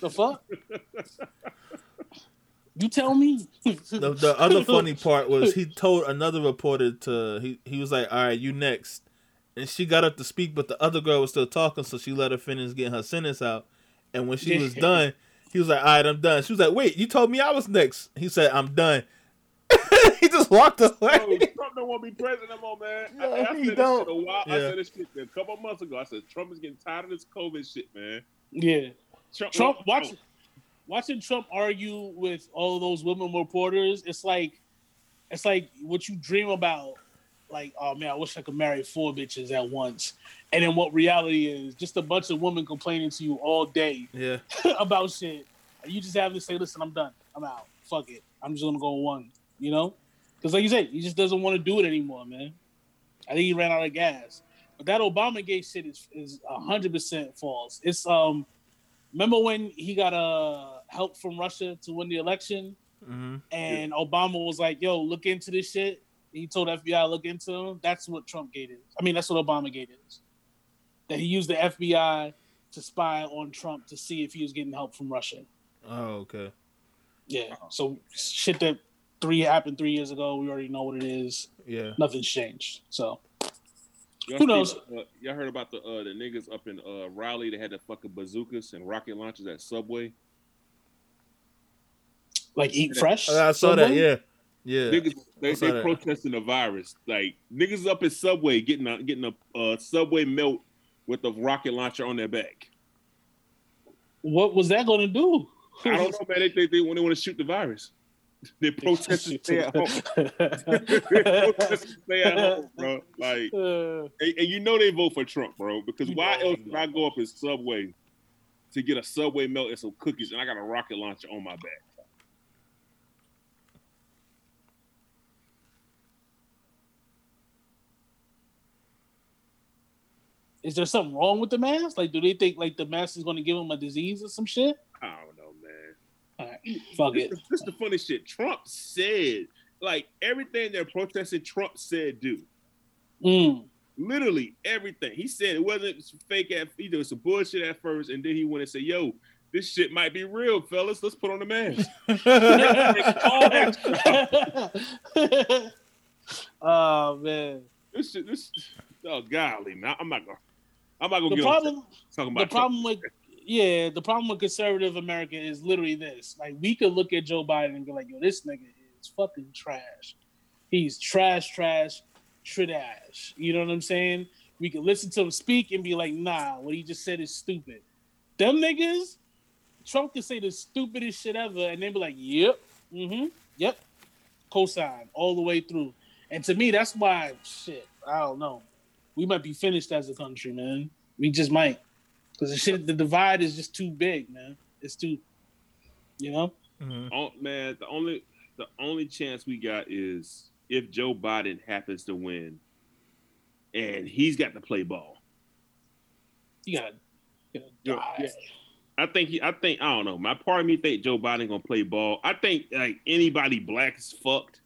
The fuck? you tell me. the, the other funny part was he told another reporter to he, he was like, "All right, you next," and she got up to speak, but the other girl was still talking, so she let her finish getting her sentence out. And when she was done, he was like, "All right, I'm done." She was like, "Wait, you told me I was next." He said, "I'm done." He just walked Yo, away. Trump don't want to be president no more, man. No, I said he this don't. shit a while. I said this shit a couple months ago. I said Trump is getting tired of this COVID shit, man. yeah. Trump, Trump won't- watch, watching Trump argue with all those women reporters, it's like it's like what you dream about. Like, oh man, I wish I could marry four bitches at once. And then what reality is just a bunch of women complaining to you all day Yeah, about shit. You just have to say, listen, I'm done. I'm out. Fuck it. I'm just gonna go one. You know? Because like you said, he just doesn't want to do it anymore, man. I think he ran out of gas. But that Obama gate shit is is hundred percent false. It's um remember when he got uh help from Russia to win the election hmm and Obama was like, yo, look into this shit. He told FBI to look into him. That's what Trump gate is. I mean, that's what Obama gate is. That he used the FBI to spy on Trump to see if he was getting help from Russia. Oh, okay. Yeah. So shit that three happened three years ago. We already know what it is. Yeah. Nothing's changed. So Y'all Who see- knows? Uh, y'all heard about the uh, the niggas up in uh, Raleigh that had the fucking bazookas and rocket launchers at Subway? like eat fresh. I saw that. Yeah, yeah. Niggas, they, I saw they that. protesting the virus. Like niggas up at Subway getting a getting a uh, Subway melt with a rocket launcher on their back. What was that going to do? I don't know, man. They they, they they want to shoot the virus, they protesting stay at home. stay at home, bro. Like, Uh, and, and you know they vote for Trump, bro. Because why else would I go up in Subway to get a Subway melt and some cookies, and I got a rocket launcher on my back? is there something wrong with the mask? Like, do they think like the mask is going to give them a disease or some shit? I don't know, right, fuck This, it. is- this is the funny shit. Trump said, like everything they're protesting, Trump said do. Mm. Literally everything. He said it wasn't some fake ass. He did some bullshit at first, and then he went and said, "Yo, this shit might be real, fellas. Let's put on the mask." All that stuff. oh man, This shit. This. Oh golly, man. I'm not gonna. I'm not gonna the get problem. on talking the about Trump. problem with yeah, the problem with conservative America is literally this. Like we could look at Joe Biden and be like, yo, this nigga is fucking trash. He's trash, trash, trash. You know what I'm saying? We could listen to him speak and be like, nah, what he just said is stupid. Them niggas, Trump could say the stupidest shit ever, and they'd be like, yep, mm-hmm, yep, cosign all the way through. And to me, that's why shit. I don't know. We might be finished as a country, man. We just might. Because the shit, the divide is just too big, man. It's too, you know. Mhm. Oh, man, the only the only chance we got is if Joe Biden happens to win, and he's got to play ball. You gotta, you gotta Yeah, die. yeah. I think he. I think I don't know. My part of me think Joe Biden gonna play ball. I think like anybody black is fucked.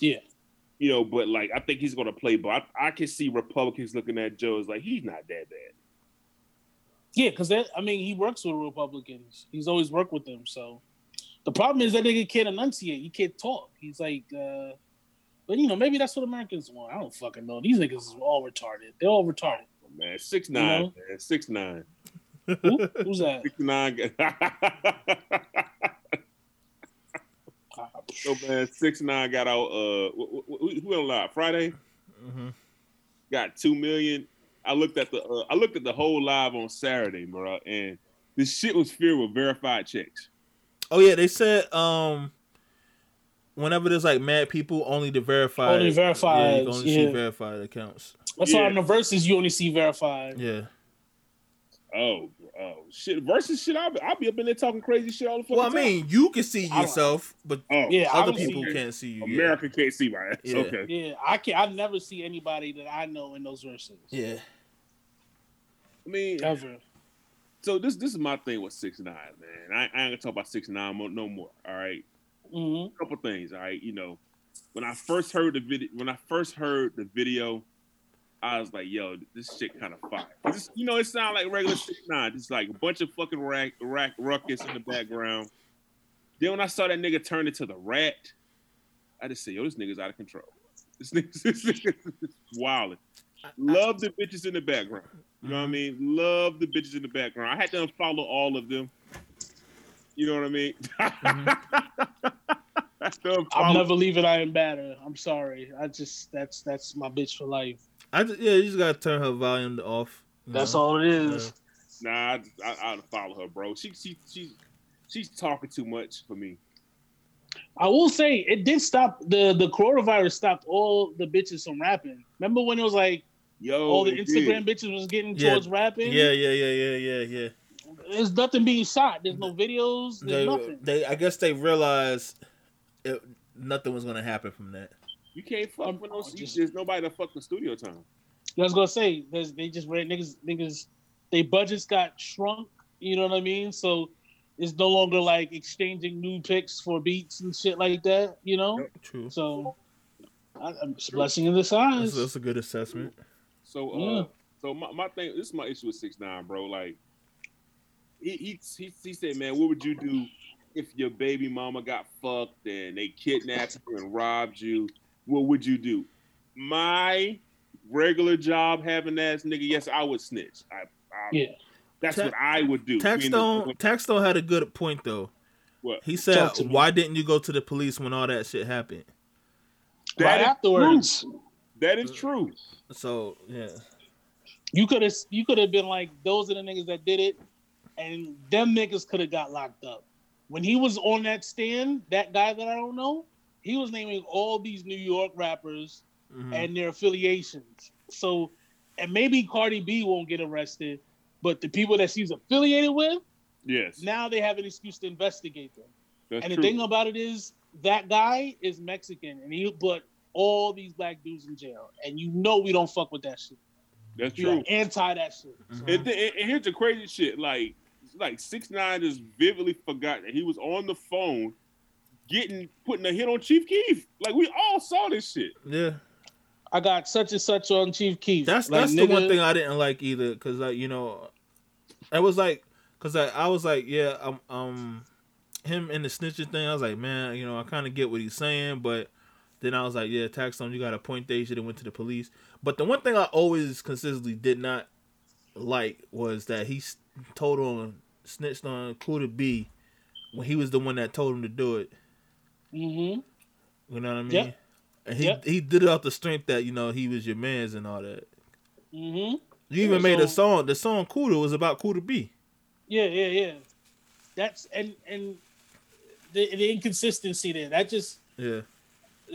Yeah. You know, but like I think he's gonna play ball. I, I can see Republicans looking at Joe as like he's not that bad. Yeah, because I mean, he works with Republicans. He's always worked with them. So the problem is that nigga can't enunciate. He can't talk. He's like, uh but you know, maybe that's what Americans want. I don't fucking know. These niggas is all retarded. They're all retarded. Man, six nine, know? man, six nine, Who? Who's that? six nine. so man, six nine got out. Uh, wh- wh- wh- who went live Friday? Mhm. Got two million. I looked at the. Uh, I looked at the whole live on Saturday, bro, and this shit was filled with verified checks. Oh yeah, they said um whenever there's like mad people, only the verified. Only Yeah, verified, you can only see verified accounts. That's why Yeah. in the verses you only see verified. Yeah. Oh, oh, shit. Versus shit. I'll be, I'll be up in there talking crazy shit all the fucking Well, I time. mean, you can see yourself, but oh, Yeah, other don't see people can't see you. yeah. America can't see my ass. Yeah. Okay. Yeah, I can not I never see anybody that I know in those verses. Yeah. I mean, Ever. so this this is my thing with six nine, man. I, I ain't gonna talk about six nine no more. All right. hmm couple things. All right, you know, when I first heard the video, when I first heard the video, I was like, "Yo, this shit kind of fire." 'Cause it's- you know, it sounds like regular six nine, just like a bunch of fucking rack, rack ruckus in the background. Then when I saw that nigga turn into the rat, I just said, "Yo, this nigga's out of control. This nigga's, this nigga's wilding." Love the bitches in the background. You know what I mm-hmm. mean? Love the bitches in the background. I had to unfollow all of them. You know what I mean? I had to I'm never leaving I am better. I'm sorry. I just that's that's my bitch for life. I just, yeah, you just gotta turn her volume off. That's know? all it is. Nah, I, I, I'd follow her, bro. She, she, she, she's talking too much for me. I will say it did stop the the coronavirus stopped all the bitches from rapping. Remember when it was like Yo, all the Instagram did. bitches was getting Yeah. towards rapping? Yeah, yeah, yeah, yeah, yeah, yeah. There's nothing being shot. There's no videos. There's They, nothing. they, I guess they realized it, nothing was gonna happen from that. You can't fuck with no. just- There's nobody to fuck with studio time. I was gonna say there's they just ran niggas niggas they budgets got shrunk, you know what I mean? So it's no longer like exchanging new picks for beats and shit like that, you know? True. So I, I'm just blessing in That's, disguise. that's a good assessment. So, uh, Yeah. so my, my thing. This is my issue with six nine, bro. Like, he, he he he said, man, what would you do if your baby mama got fucked and they kidnapped you and robbed you? What would you do? My regular job having ass nigga, yes, I would snitch. I, I Yeah. that's Ta- what I would do. Being the- Taxstone, Taxstone had a good point though. What? He said, Talk to me. "Why didn't you go to the police when all that shit happened?" That right is afterwards. That is true. So yeah, You could have you could have been like those are the niggas that did it, and them niggas could have got locked up. When he was on that stand, that guy that I don't know, he was naming all these New York rappers Mhm. and their affiliations. So, and maybe Cardi B won't get arrested, but the people that she's affiliated with, Yes, now they have an excuse to investigate them. that's and true. the thing about it is that guy is Mexican, and he put all these black dudes in jail, and you know we don't fuck with that shit. that's We true. anti that shit. Mhm. And, th- and here's the crazy shit. Like, like six nine just vividly forgot that he was on the phone, getting putting a hit on Chief Keef. Like we all saw this shit. yeah. I got such and such on Chief Keef. That's Like, that's the one thing I didn't like either, cause like you know, it was like, cause I, I was like, yeah, um, um, him and the snitching thing. I was like, man, you know, I kind of get what he's saying, but then I was like, yeah, Taxstone, you got a point there. You should have went to the police. But the one thing I always consistently did not like was that he told on snitched on Kooda B when he was the one that told him to do it. Mhm. You know what I mean? Yep. And he Yep. he did it off the strength that you know he was your man's and all that. Mhm. You even made a song. The song Kooda was about Kooda B. Yeah, yeah, yeah. That's and and the, the inconsistency there. That just Yeah.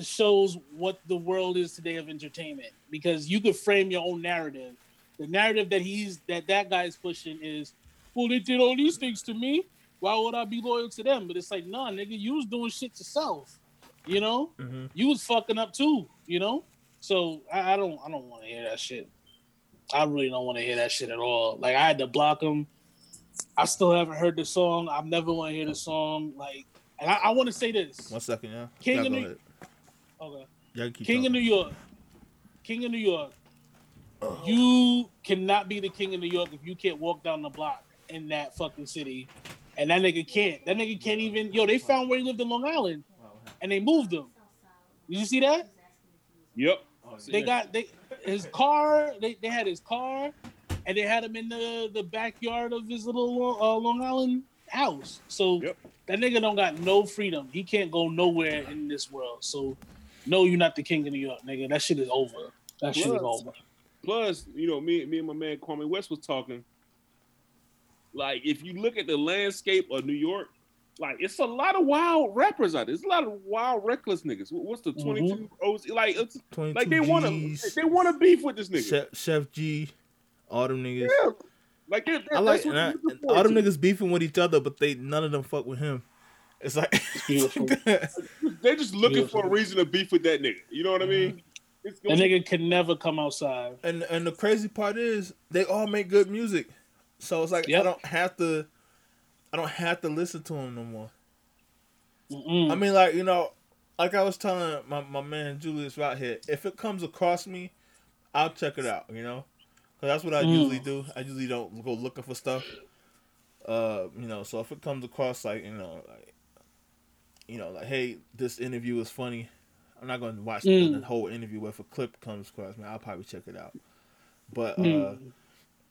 shows what the world is today of entertainment because you could frame your own narrative. The narrative that he's that that guy is pushing is, well, they did all these things to me. Why would I be loyal to them? But it's like, nah, nigga, you was doing shit yourself. You know, Mm-hmm. you was fucking up too. You know, so I, I don't, I don't want to hear that shit. I really don't want to hear that shit at all. Like I had to block him. I still haven't heard the song. I've never want to hear the song. Like, and I, I want to say this. One second, yeah. King Y'all of New- ahead. Okay. Keep King of. New York. King of New York. You cannot be the king of New York if you can't walk down the block in that fucking city. And that nigga can't. That nigga can't even. Yo, they found where he lived in Long Island and they moved him. Did you see that? Yep. They got they his car. They, they had his car, and they had him in the the backyard of his little uh, Long Island house. So Yep. that nigga don't got no freedom. He can't go nowhere in this world. So no, you're not the king of New York, nigga. That shit is over. That shit is Plus- over. Plus, you know, me, me and my man Kwame West was talking. Like, if you look at the landscape of New York, like it's a lot of wild rappers out there. It's a lot of wild reckless niggas. What's the mm-hmm. 22 OZ? Like it's 22 like they want to they want to beef with this nigga. Sheff, Sheff G, all them niggas. Yeah. Like that, that, I like that's what and I, and all them to. niggas beefing with each other, but they none of them fuck with him. It's like beautiful. They're just looking Beautiful. for a reason to beef with that nigga. You know what I mean? Mm-hmm. It's That nigga can never come outside. and and the crazy part is they all make good music, so it's like I don't have to, I don't have to listen to him no more. Mm-mm. I mean, like you know, like I was telling my, my man Julius right here, if it comes across me, I'll check it out. You know, because that's what I Mm. usually do. I usually don't go looking for stuff. Uh, you know, so if it comes across like you know, like you know, like hey, this interview is funny. I'm not going to watch the, Mm. the whole interview. But if a clip comes across me, I'll probably check it out. But uh, Mm.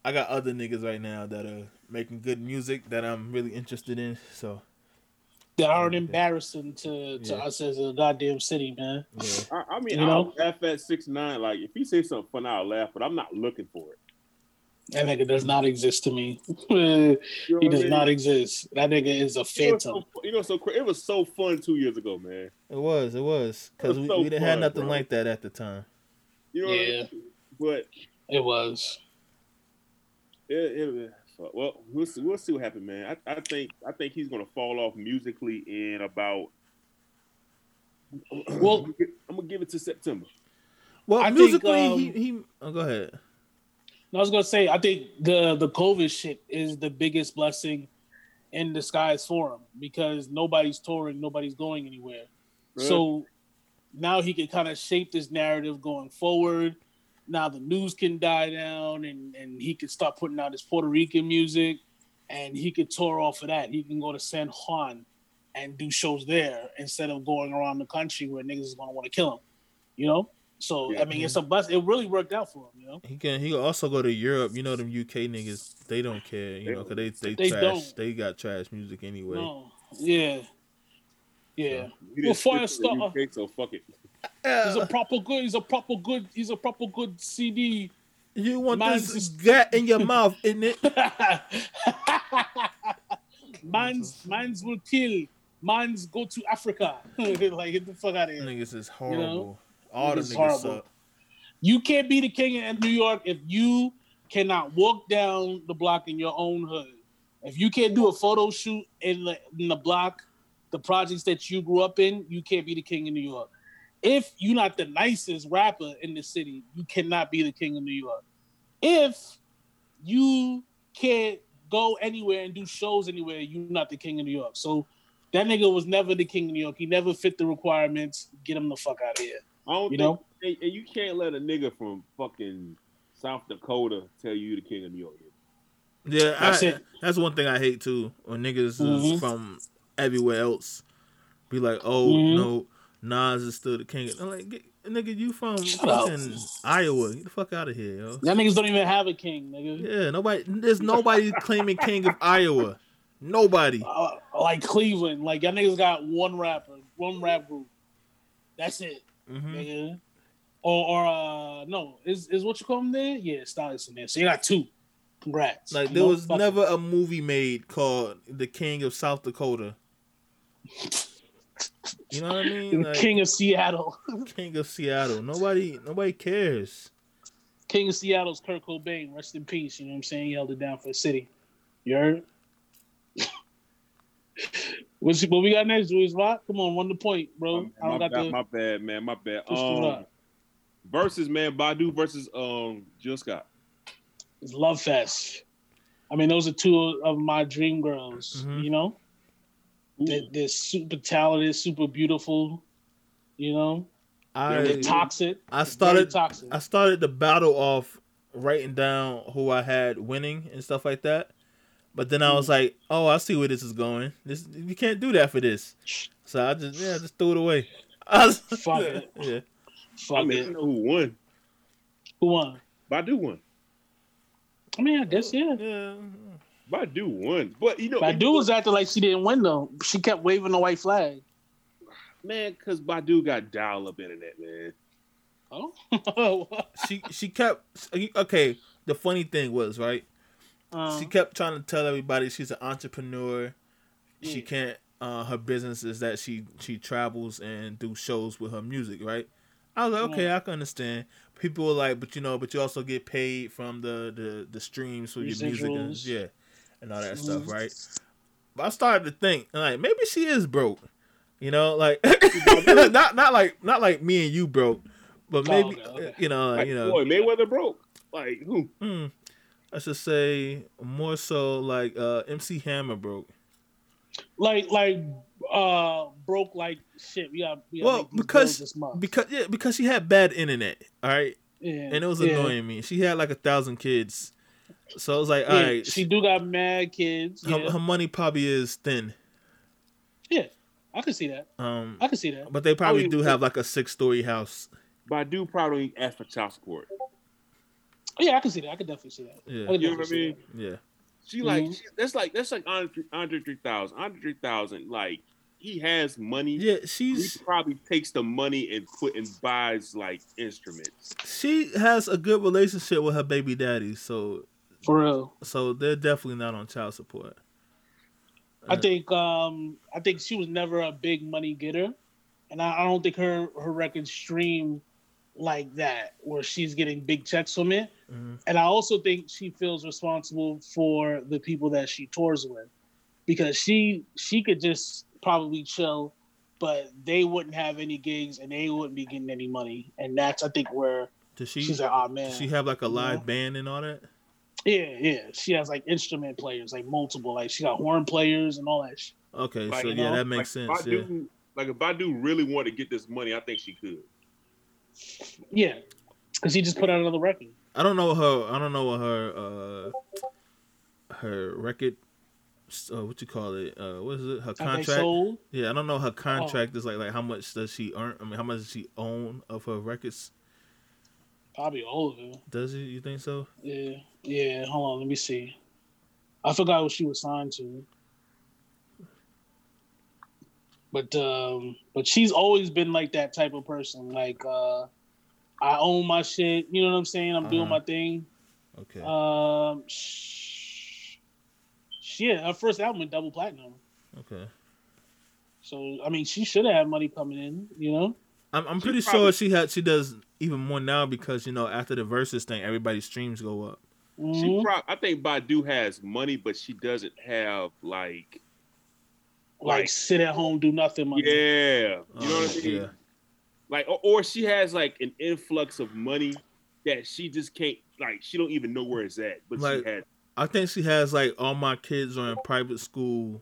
I got other niggas right now that are making good music that I'm really interested in. So that aren't embarrassing to, to Yeah. us as a goddamn city, man. yeah. I, I mean, You I'll know? laugh at six nine. Like if he says something fun, I'll laugh, but I'm not looking for it. That nigga does not exist to me. he You I does mean? not exist. That nigga is a You know, phantom. so, you know, so it was so fun two years ago, man. It was, it was, because we, so we didn't have nothing bro. like that at the time. You know what I Yeah. mean? But It was. It, it, well, we'll see, we'll see what happens, man. I, I think I think he's gonna fall off musically in about. Well- I'm gonna give it to September. Well, I think, um, he he. Oh, go ahead. I was gonna say, I think the the COVID shit is the biggest blessing in disguise for him because nobody's touring, nobody's going anywhere. So now he can kind of shape this narrative going forward. Now the news can die down, and and he can start putting out his Puerto Rican music, and he could tour off of that. He can go to San Juan and do shows there instead of going around the country where niggas is gonna want to kill him. You know. So Yeah. I mean, it's a bless. It really worked out for him. You know. He can. He can also go to Europe. You know them UK niggas. They don't care. You know, cause they they, They trash. don't. They got trash music anyway. No. Yeah. Yeah. He Well, didn't fire the starter. UK, so fuck it. He's a proper good. He's a proper good. He's a proper good CD. You want Mine's this just- gat in your mouth, isn't it? Mines, mines will kill. Mines go to Africa. like get the fuck out of here. Niggas is horrible. All the Niggas niggas horrible. suck. You can't be the king in New York if you cannot walk down the block in your own hood. If you can't do a photo shoot in the, in the block, the projects that you grew up in, you can't be the king in New York. If you're not the nicest rapper in the city, you cannot be the king of New York. If you can't go anywhere and do shows anywhere, you're not the king of New York. So that nigga was never the king of New York. He never fit the requirements. Get him the fuck out of here. I don't You think, know? and, and you can't let a nigga from fucking South Dakota tell you the king of New York. Yeah, That's I, it. that's one thing I hate too. When niggas Mhm. is from everywhere else, be like, "Oh Mhm. no, Nas is still the king." I'm like, get, "Nigga, you from fucking Iowa? Get the fuck out of here, yo." That niggas don't even have a king, nigga. Yeah, nobody. There's nobody claiming king of Iowa. Nobody. Uh, like Cleveland, like y'all niggas got one rapper, one rap group. That's it, hmm nigga. Or, or uh, no, is is what you call them there? Yeah, Styles in there. So you got two. Congrats. Like there was never a movie made called The King of South Dakota. You know what I mean? Like, King of Seattle. King of Seattle. Nobody. Nobody cares. King of Seattle's Kurt Cobain. Rest in peace. You know what I'm saying? He held it down for the city. You heard? What's, what we got next, Julius Rock? Come on, run the point, bro. I my, don't got bad, the my bad, man. My bad. Um, versus man, Badu versus um Jill Scott. It's Love Fest. I mean, those are two of my dream girls. Mhm. You know, they're, they're super talented, super beautiful. You know, I they're toxic. I started toxic. I started the battle off writing down who I had winning and stuff like that. But then I was mm. like, "Oh, I see where this is going. This you can't do that for this." So I just yeah, just threw it away. I was, Fuck it. Yeah, Fuck I mean, I it. know who won. Who won? Badu won. I mean, I guess yeah. yeah. Badu won. But you know, Badu was acting like she didn't win though. She kept waving the white flag. man, because Badu got dial up internet, man. Oh, She she kept okay. The funny thing was right. Uh, she kept trying to tell everybody she's an entrepreneur. She can't uh, her business is that she she travels and do shows with her music, right? I was like, okay, I can understand. People were like, but you know, but you also get paid from the the, the streams for your music, and, yeah, and all that stuff, right? But I started to think, like, maybe she is broke, you know, like not not like not like me and you broke, but Oh, maybe okay, okay. you know, Like, you know, boy, Mayweather broke. Like who? hmm, I should say more so like uh MC Hammer broke. Like like uh broke like shit. We got we Well, because-. Because yeah, because she had bad internet, all right, yeah, and it was yeah. annoying me. She had like a thousand kids, so I was like, Yeah, all right, she do got mad kids. her, Yeah, her money probably is thin. yeah. I can see that. Um, I can see that. but they probably mean, do have like a six story house. But I do probably ask for child support. Yeah, I can see that. I can definitely see that. Yeah. You know definitely what I mean? that. Yeah, She like Mhm. she, that's like that's like Andre, Andre 3000. Andre 3000 like he has money. yeah. He She's probably takes the money and put and buys like instruments. she has a good relationship with her baby daddy, so For real. so they're definitely not on child support. I think um I think she was never a big money getter, and I, I don't think her her records stream like that where she's getting big checks from it. mhm. And I also think she feels responsible for the people that she tours with, because she she could just probably chill, but they wouldn't have any gigs and they wouldn't be getting any money, and that's I think where Does she she's like, oh man, does she have like a live band and all that? Yeah, yeah. She has like instrument players, like multiple, like she got horn players and all that. Shit. Okay, Like, so yeah, know, that makes like, sense. Yeah. Badu, Like if Badu really wanted to get this money, I think she could. Yeah, because he just put out another record. I don't know her. I don't know what her uh her record. Uh, what you call it? Uh, what is it? Her contract. sold? Yeah, I don't know her Oh. contract is like. Like how much does she earn? I mean, how much does she own of her records? Probably all of it. Does he? You think so? Yeah, yeah. Hold on, let me see. I forgot what she was signed to. But um, but she's always been like that type of person. Like uh, I own my shit. You know what I'm saying? I'm doing Uh-huh. my thing. Okay. Um, sh- yeah, her first album went double platinum. okay. So I mean, she should have had money coming in. You know? I'm I'm She pretty probably- sure she had she does even more now because you know after the verses thing, everybody's streams go up. She Mhm. prob- I think Badu has money, but she doesn't have like like, like- sit at home, do nothing. Money. yeah, you know Oh, what I mean? Yeah. Like or, or she has like an influx of money that she just can't like she don't even know where it's at, but Like- she had I think she has like all my kids are in private school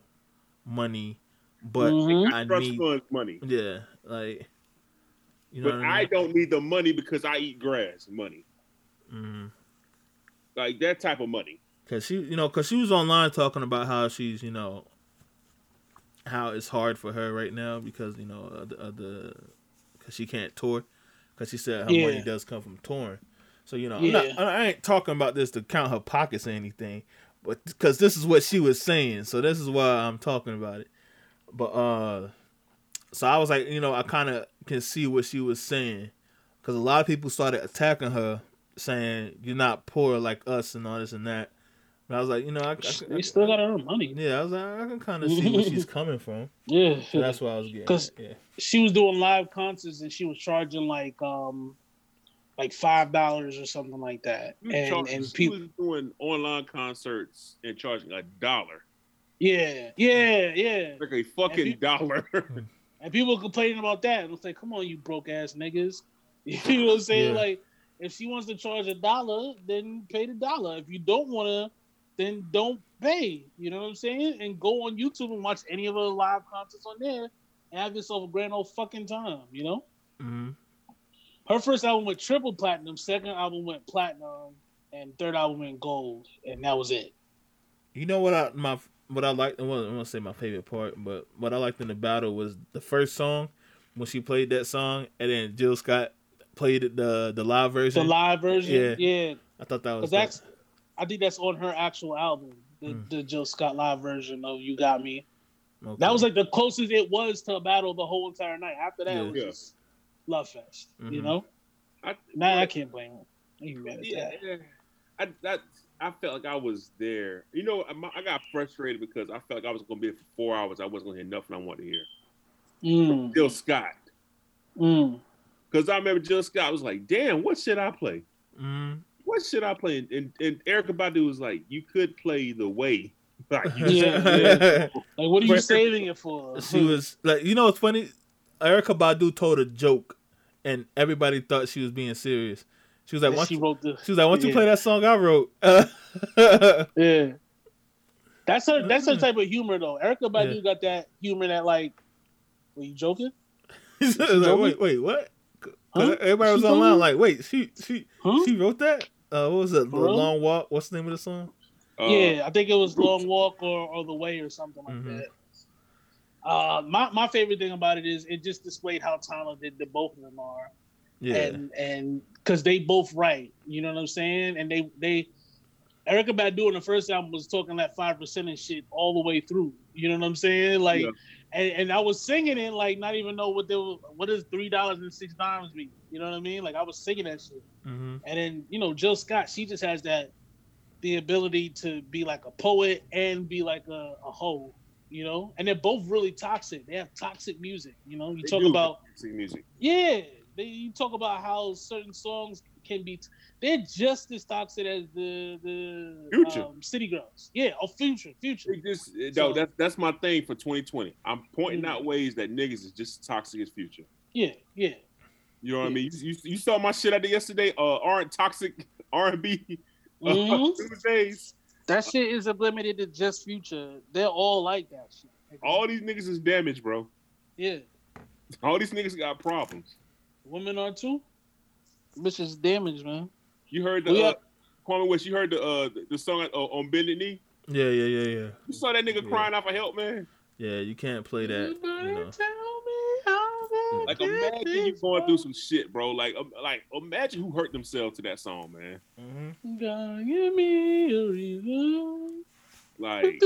money, but Mhm. I trust need fund money. yeah, like you know But what I I don't need the money because I eat grass money. Mhm. Like that type of money. Cause she, you know, cause she was online talking about how she's, you know, how it's hard for her right now because you know of the, of the cause she can't tour, cause she said her Yeah. money does come from touring. So you know, I'm not, I ain't talking about this to count her pockets or anything, but because this is what she was saying, so this is why I'm talking about it. But uh, so I was like, you know, I kind of can see what she was saying, because a lot of people started attacking her, saying you're not poor like us and all this and that. But I was like, you know, I, I, They still got her money. yeah, I was like, I can kind of see where she's coming from. Yeah, So that's what I was getting. 'Cause- at, yeah. she was doing live concerts and she was charging like um like five dollars or something like that. She was And charging- and she people was doing online concerts and charging a dollar. yeah, yeah, yeah. Like a fucking you- dollar. And people complaining about that. And it's like, come on, you broke ass niggas. You know what I'm saying? Yeah. Like, if she wants to charge a dollar, then pay the dollar. If you don't wanna, then don't pay. You know what I'm saying? And go on YouTube and watch any of her live concerts on there and have yourself a grand old fucking time, you know? hmm her first album went triple platinum, second album went platinum, and third album went gold, and that was it. You know what I my what I liked. I won't, I won't say my favorite part, but what I liked in the battle was the first song when she played that song, and then Jill Scott played the the live version. The live version, Yeah. yeah, I thought that was because that's, I think that's on her actual album, the, Mm. the Jill Scott live version of "You Got Me." Okay. That was like the closest it was to a battle the whole entire night. After that, it was Yeah. just love fest, you Mhm. know. I- Now I can't blame her. I ain't mad at yeah, that. yeah. I that I felt like I was there. You know, I, I got frustrated because I felt like I was gonna be there for four hours. I wasn't gonna hear nothing I wanted to hear. Mm, Jill Scott, mm. because I remember Jill Scott was like, "Damn, what should I play? Mm. What should I play?" And, and Erykah Badu was like, "You could play the way." Like, Yeah, Like, what are you But- saving it for? she was like, you know, it's funny. Erykah Badu told a joke, and everybody thought she was being serious. She was like, And "Why she you, wrote the. she was like, why don't you play that song I wrote?" Yeah. That's her. That's her Mm. type of humor, though. Erykah Badu Yeah. got that humor that, like, were you joking? He said, She like, told wait, wait, what? Huh? Everybody was She online you? like, wait, she she Huh? she wrote that? Uh, what was it? The Long Walk. What's the name of the song? uh, yeah, I think it was Long Walk or, or The Way or something like Mhm. that. Uh, my my favorite thing about it is it just displayed how talented the both of them are, Yeah, and and because they both write, you know what I'm saying, and they they. Erykah Badu on the first album was talking that five percent and shit all the way through. You know what I'm saying? Like, Yeah. and, and I was singing it like not even know what they were, what does three dollars and six dimes mean? You know what I mean? Like I was singing that shit. hmm And then, you know, Jill Scott, she just has that the ability to be like a poet and be like a, a hoe, you know? And they're both really toxic. They have toxic music, you know? You they talk about sing music. yeah, they you talk about how certain songs can be they're just as toxic as the the Future. um, City Girls. Yeah, or Future, Future. It just no, that's that's my thing for 2020. I'm pointing Mhm. out ways that niggas is just as toxic as future. Yeah, yeah. You know what I mean? You, you, you saw my shit I did yesterday. Uh, aren't toxic R and B Mhm. Tuesdays. That shit isn't limited to just Future. They're all like that shit. All these niggas is damaged, bro. yeah. All these niggas got problems. Women are too. Bitches damaged, man. You heard the We uh, are- Kwame West. You heard the uh, the, the song uh, on Bended Knee. yeah, yeah, yeah, yeah, You saw that nigga Yeah. crying out for help, man. yeah. You can't play that. You know. Like imagine you going through some shit, bro. Like um, like imagine who hurt themselves to that song, man. hmm God, give me a reason. Like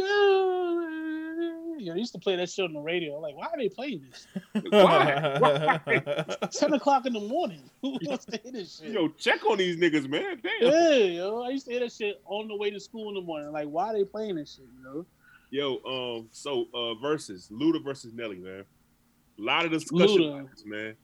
I used to play that shit on the radio. Like, why are they playing this? why? Why? Ten o'clock in the morning. Who wants to hear this shit? Yo, check on these niggas, man. Damn. yeah, yo, I used to hear that shit on the way to school in the morning. Like, why are they playing this shit? You know, Yo, um, so uh versus Luda versus Nelly, man. A lot of discussion Luda. this, man.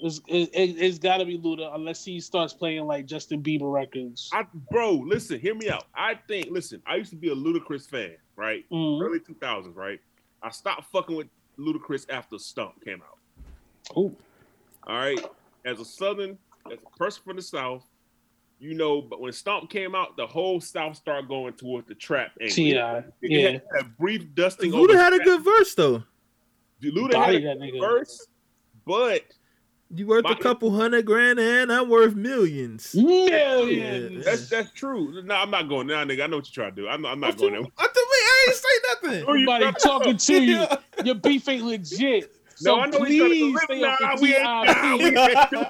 it's it, it's got to be Luda unless he starts playing like Justin Bieber records. I bro, listen, hear me out. I think, listen, I used to be a Ludacris fan, right? Mhm. Early 2000s, right? I stopped fucking with Ludacris after Stomp came out. Ooh. All right. As a Southern, as a person from the South, you know, but when Stomp came out, the whole South started going towards the trap. angle. T.I., yeah. had that brief dusting. Luda over had a good verse though. Luda Body had a that good nigga. verse, but You worth My- a couple hundred grand and I'm worth millions. Millions. that's that's true. No, I'm not going now, nigga. I know what you're trying to do. I'm, I'm not What going you- there. What the I ain't say nothing. Who you Everybody trying- talking to you. Your beef ain't legit. So No, I know he's trying to please stay nah, off we the ain't, nah, we TIP. ain't doing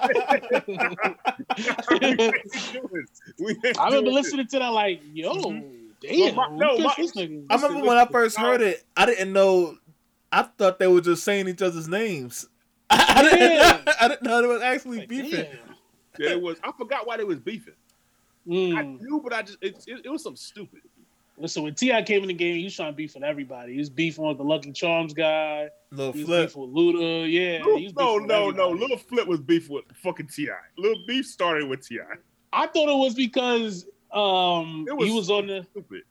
it. I remember listening to that like, yo, Mhm. damn, Well, my- no, my- kissed this nigga? I remember when I first heard it, I didn't know. I thought they were just saying each other's names. I, didn't, Yeah. I didn't know they was actually Like, beefing. Yeah, it was. I forgot why they was beefing. I Mm. knew, but I just it, it, it was something stupid. Listen, when T.I. came in the game, he was trying to beef with everybody. He was beefing with the Lucky Charms guy. Little flip. beefing with Luda. Yeah, Lil- he was no, beefing with no, no. Little Flip was beef with fucking Ti. Little Beef started with Ti. I thought it was because um It was- he was on the Stupid.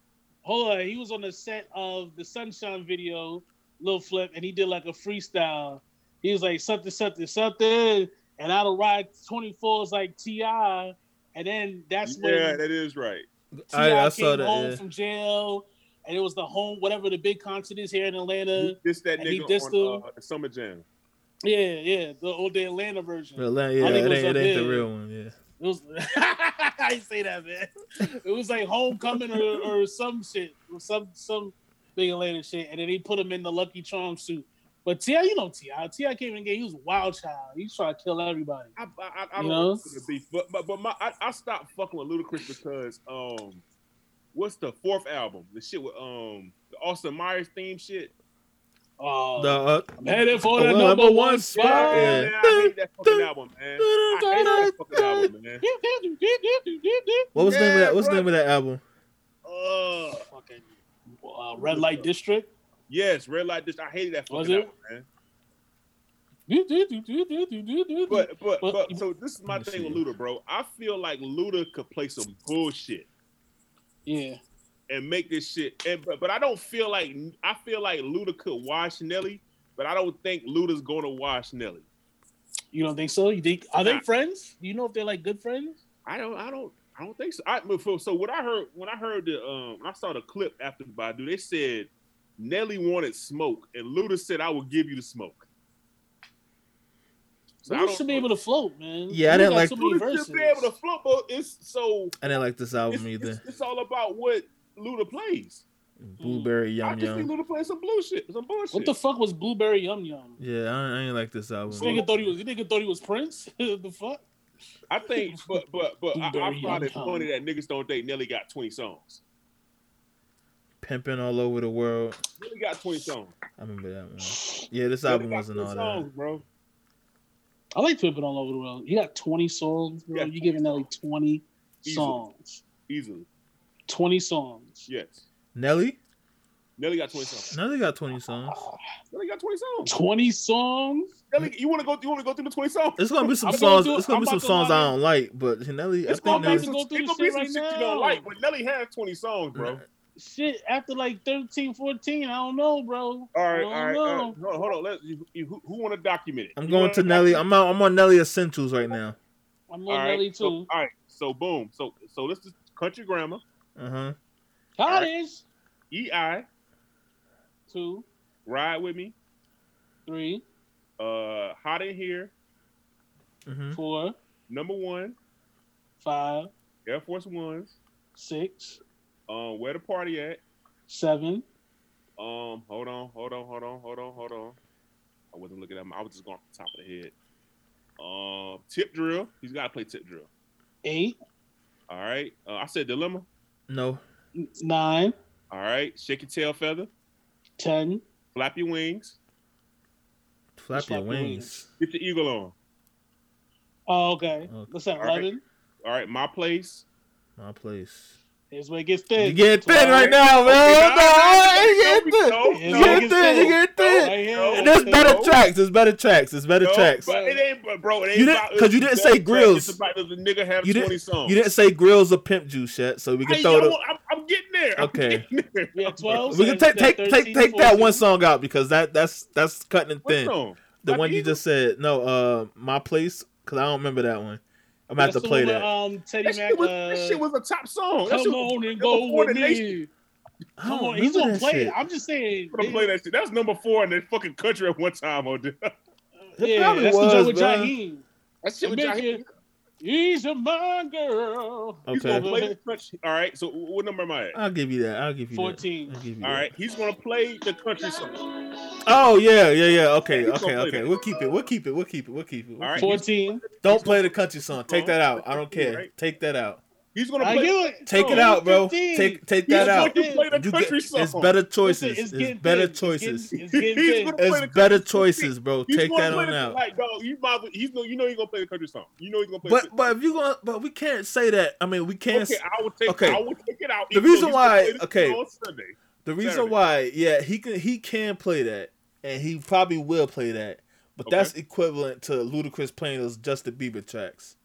hold on, he was on the set of the Sunshine video, Lil Flip, and he did like a freestyle. He was like something, something, something, and I'd ride 24s like T.I., and then that's when Yeah, that is right. T.I. I, I came saw that. home Yeah. from jail, and it was the home, whatever the big concert is here in Atlanta. This that and he nigga dissed on him. uh, Summer Jam. Yeah, yeah, the old the Atlanta version. Well, yeah, I it think ain't, it was it ain't the real one. Yeah. It was I say that, man. It was like homecoming or, or some shit, or some some big Atlanta shit, and then he put him in the Lucky Charm suit. But T.I., you know T.I., T.I. came in the game. He was a wild child. He was trying to kill everybody. I, I, I, I You don't know? know beef, but but but my I, I stopped fucking with Ludacris because um, what's the fourth album? The shit with um the Austin Myers theme shit. Uh, The uh, I'm headed for the number, number one one spot. spot, Yeah, Yeah. I hate that fucking album, man. I hate that fucking album, man. what was the name of that? What's the name of that album? Ugh. Fucking uh, red light district. Yes, red light district. I hated that Was fucking it? album, man. But But but but so this is my thing with. Luda, bro. I feel like Luda could play some bullshit yeah, and make this shit. And but, but I don't feel like I feel like Luda could wash Nelly, but I don't think Luda's going to wash Nelly. you don't think so? You think are they Nah. friends? Do you know if they're like good friends? I don't I don't I don't think so. I so what I heard when I heard the um when I saw the clip after the Badu, they said Nelly wanted smoke and Luda said I will give you the smoke. So I Luda should be able to float, man. Yeah, I didn't like- so Luda should be able to float, but it's so I didn't like this it's, album either. it's, it's all about what Luda plays. Blueberry I Yum Yum. I just think Yum. Luda playing some bullshit, some bullshit. What the fuck was Blueberry Yum Yum? Yeah, I, I ain't like this album. This nigga thought he was. This nigga thought he was Prince. the fuck? I think, but but but I, I Blueberry find it Yum funny that niggas don't think Nelly got twenty songs. Pimping all over the world. Nelly got twenty songs. I remember that one. Yeah, this Nelly album got wasn't 20 all songs, that. bro. I like pimping all over the world. You got 20 songs, bro. Yeah, you giving Nelly 20 Easily. songs. Easily, 20 songs. yes. Nelly? Nelly got twenty songs. Nelly got 20 songs. Nelly got twenty songs. 20 songs? Nelly, you want to go? You want to go through the twenty songs? It's gonna be some I'm gonna songs. do. It's gonna I'm be some songs line I don't like, but Nelly, I It's think gonna be some, go through it's gonna be some right shit you don't like, but Nelly has twenty songs, bro. Shit, after like 13, 14, I don't know, bro. All right, I all don't right. know. All right. No, hold on. Let you, you, who, who want to document it? I'm You going wanna Nelly. I'm out, I'm on Nelly Essentials right now. I'm on All right, Nelly so- too. all right. So boom. So so this is country grammar. Uh huh. Cottage. EI Two, ride with me. three, Uh, hot in here. hmm four, Number one. five, Air Force Ones. six, Um, where the party at? seven. Um, hold on, hold on, hold on, hold on, hold on. I wasn't looking at my. I was just going off the top of the head. Um, tip drill. He's got to play tip drill. eight, All right. Uh, I said dilemma. No. nine, All right. Shake your tail feather. ten. Flap your wings. Flap your Flap your wings. Get the eagle on. Oh, okay. Okay. What's that? All right. Eleven. All right. My place. My place. Here's where it gets thin. You get thin right now, man. Okay, you nah, get thin. You no, get thin. You get thin. Right here. No, And there's better tracks. There's better tracks. There's better tracks. But it ain't, bro. It ain't You didn't- 'cause you didn't say grills. about the nigga have You didn't- songs. You didn't say grills or pimp juice yet, so we can throw yo, the. I'm, I'm getting there. Okay. Yeah, 12. We can take take take take that one song out because that that's that's cutting it thin. The one you just said. No, uh, my place because I don't remember that one. I'm gonna have to the play one that. with, Um, Teddy That Mac. shit, was, uh, that shit was a top song. That come shit was- on and go before with the me. Come on, he's gonna play shit. it. I'm just saying. I'm gonna play that shit. That was number four in the fucking country at one time. Oh, dude. that It Yeah, probably that's the was, joint with bro. Jaheim. shit was Bitch, Jaheim. He's a my girl. He's Okay. gonna play the country. All right. So what number am I at? I'll give you that. I'll give you 14. That. I'll give you All that. right. He's gonna play the country song. Oh yeah, yeah, yeah. Okay, he's okay, okay. that. We'll keep it. We'll keep it. We'll keep it. We'll keep it. We'll All right. 14. Don't play the country song. Take that out. I don't care. Take that out. He's gonna play. it. Take no, it out, bro. 15. Take take that going out. play the You country get, song. it's better Listen, choices. it's It's, getting better thin. It's choices. getting- It's getting He's gonna play It's better choices, bro. He's Take that on the, out. Like, dog, you might, he's no, you know he's gonna play the country song. You know he's gonna play. But but if you going but we can't say that. I mean, we can't. okay, I will take. okay. I will take it out. The reason why- play okay. Sunday. The reason Saturday. why, yeah, he can he can play that, and he probably will play that. But Okay. that's equivalent to Ludacris playing those Justin Bieber tracks.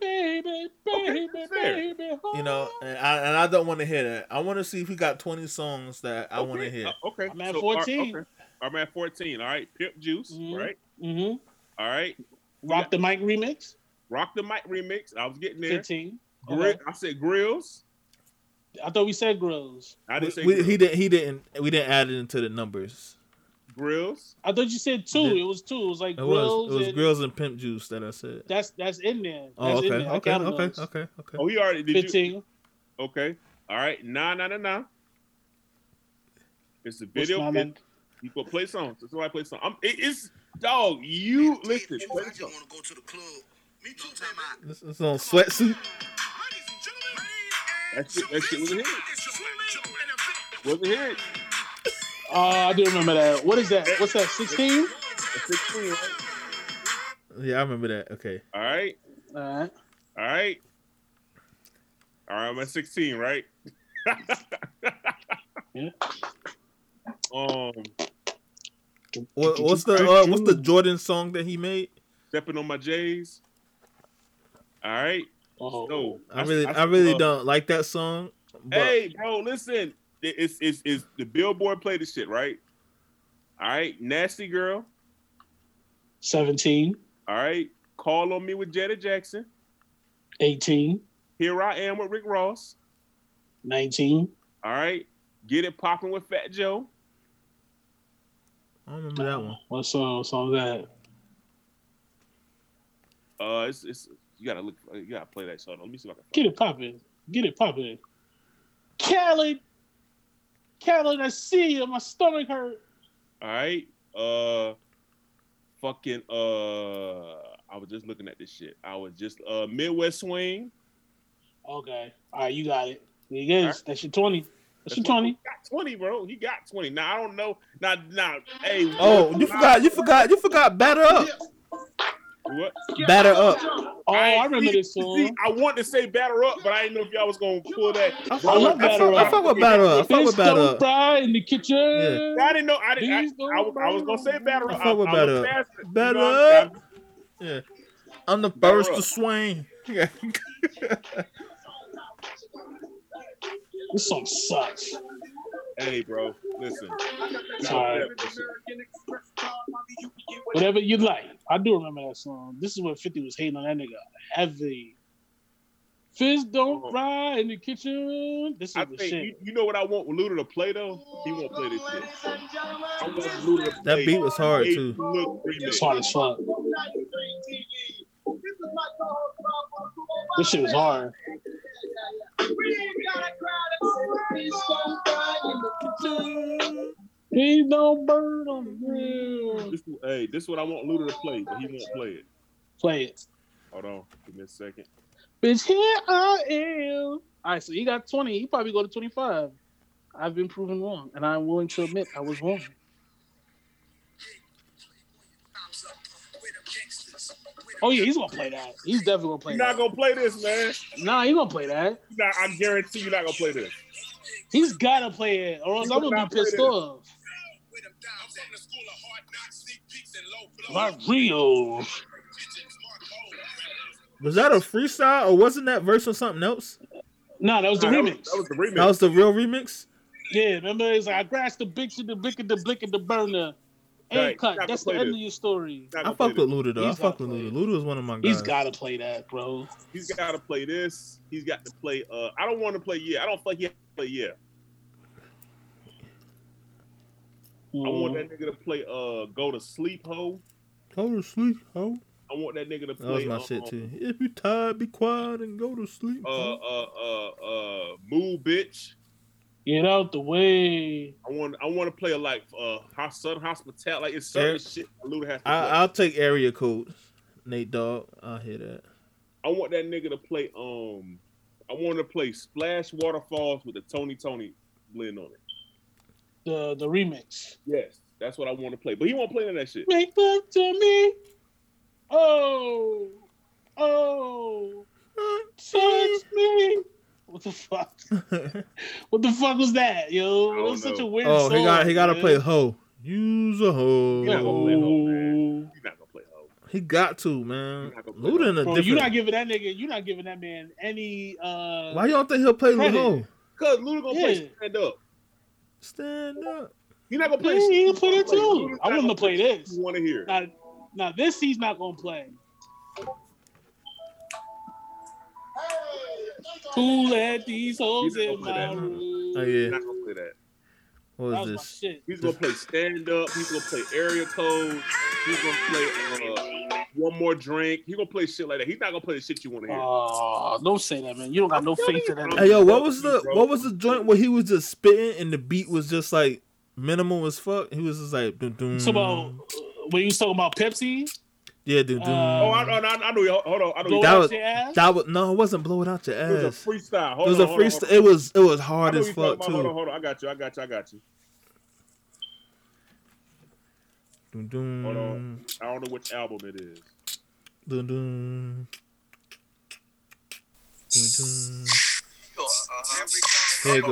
Baby, Okay, baby, that's fair. baby. You know, and I and I don't want to hear that. I want to see if he got twenty songs that I want to hear. uh, okay, I'm at So, all right, 14. okay. I'm at 14. All right, Pimp Juice. Mhm. Right. Mm-hmm. All right. Rock the mic remix. Rock the mic remix. I was getting there. 15. Gri- Okay. I said grills. I thought we said grills. I didn't say We, grills. he didn't. He didn't. We didn't add it into the numbers. Grills. I thought you said two. It was two. It was like It grills. was. It was and grills and pimp juice that I said. That's that's in there. Oh, that's Oh, in okay, there. I okay, okay, okay, okay. Oh, he already did. You, Fifteen. okay. All right. Nah, nah, nah, nah. It's the video. my It, you go play songs. That's why I play songs. I'm, it, it's dog. You listen. I Play the just want to go to the club. Me too, baby. This is on sweatsuit. That shit, that shit was a hit. Was a hit. Oh, I do remember that. What is that? What's that? Sixteen? 16, right? Yeah, I remember that. Okay. All right. All right. All right. All right, I'm at 16, right? Yeah. Um, What, what's the uh, what's the Jordan song that he made? stepping on my J's. All right. Oh, So I really I really don't like that song. But Hey, bro, listen. It- It's it's it's the Billboard play the shit, right? All right, Nasty Girl. 17, All right, Call on Me with Janet Jackson. 18, Here I Am with Rick Ross. 19. All right, Get It Poppin' with Fat Joe. I remember that one. What song? What song is that? Uh, it's it's you gotta look. You gotta play that song. Let me see if I can. Get it poppin'. Get it poppin'. Khaled. Khaled, I see you. My stomach hurt. All right. Uh, fucking. Uh, I was just looking at this shit. I was just uh Midwest Swing. Okay. All right, you got it. There you go. All right. That's your 20. That's your what- 20. He got twenty, bro. He got twenty. Now I don't know. Now, now, hey. Oh, you forgot you forgot you forgot batter up. What? Batter up. Oh, I remember see, this see, song. I want to say batter up, but I didn't know if y'all was gonna pull that. I I fuck love with, I Batter fuck, I Up. fuck with batter up. I fuck with batter don't up. cry in the kitchen. I didn't know. I didn't. I, Please I, was- I was gonna say batter I up. fuck with I, batter was up. past it. Batter You know, up. Yeah. I'm the first to swing. Yeah. This song sucks. Hey, bro, listen. Sorry. Whatever you like. I do remember that song. This is what 50 was hating on that nigga heavy. Fist don't Oh. fry in the kitchen. This is I the think shit. you, you know what I want Luda to play though. He won't play this shit. I want Luda to That beat was hard, too. It's hard as fuck. This shit was hard. Please don't burn on the grill. This, hey, this is what I want Luda to play, but he won't play it. Play it. Hold on, give me a second. Bitch, here I am. All right, so he got 20. He probably go to 25. I've been proven wrong, and I'm willing to admit I was wrong. Oh yeah, he's gonna play that. He's definitely gonna play that. You're not that. gonna play this, man. Nah, he's gonna play that. You're not, I guarantee you're not gonna play this. He's gotta play it, or else I'm gonna be pissed off. Not real. Was that a freestyle or wasn't that verse on something else? Nah, that was the Nah, that was- remix. That was the remix. That was the real remix. Yeah, remember? It's like I grasped the bitch and the blick and the blick and the burner. Ain't Right, cut. That's the end this. of your story. I gonna fuck with Luda though. I He's fuck with play Luda. Luda was one of my guys. He's gotta play that, bro. He's got to play this. He's got to play. Uh, I don't want to play. Yeah, I don't feel like he play. Yeah, I want Mm. that nigga to play. Uh, go to sleep, ho. Go to sleep, ho. I want that nigga to play. That was my um, shit too. If you tired, be quiet and go to sleep. Uh, ho. uh, uh, uh, move, bitch. Get out the way. I want. I want to play a like uh, hos- Southern hospitality. Like it's certain Yeah. shit Luda has to play. I, I'll take area code. Nate Dogg. I'll hear that. I want that nigga to play. Um, I want to play Splash Waterfalls with the Tony Tony blend on it. The the remix. Yes, that's what I want to play. But he won't play none of that shit. Make love to me. Oh, oh, touch me. What the fuck? What the fuck was that, yo? I It don't was such a know. weird oh, he got song, he got to play hoe. Use a hoe. You're not gonna play hoe, man. He's not gonna play hoe. He got to man. You're not gonna play Luda in a Bro, different. you're not giving that nigga. You're not giving that man any. uh Why you don't think he'll play the Credit. hoe? Cause Luda gonna play stand up. Stand up. He's not gonna play. Yeah, he can shit. play that too. I want him gonna to play this. You want to hear? Now, now this he's not gonna play. Who let these hoes He's in gonna play my that. room? Oh He's not gonna play that. What That is was my this? shit. He's gonna play stand up. He's gonna play area code. He's gonna play uh, one more drink. He's gonna play shit like that. He's not gonna play the shit you want to hear. Oh, don't say that, man. You don't got no faith in that. Hey yo, what was the what was the joint where he was just spitting and the beat was just like minimal as fuck? He was just like dun, dun. So about uh, when you was talking about Pepsi, yeah, dun, dun. Uh, oh, I, I, I know. you- Hold on. I know. blow you- That out was- your ass. that was no, it wasn't blow it out your ass. It was a freestyle. It was on, a hold on, freestyle. hold on. It was it was hard as fuck talking about. Hold on, too. hold on. I got you. I got you. I got you. Dun, dun, Hold on. I don't know which album it is. Dun, dun. Dun, dun. Here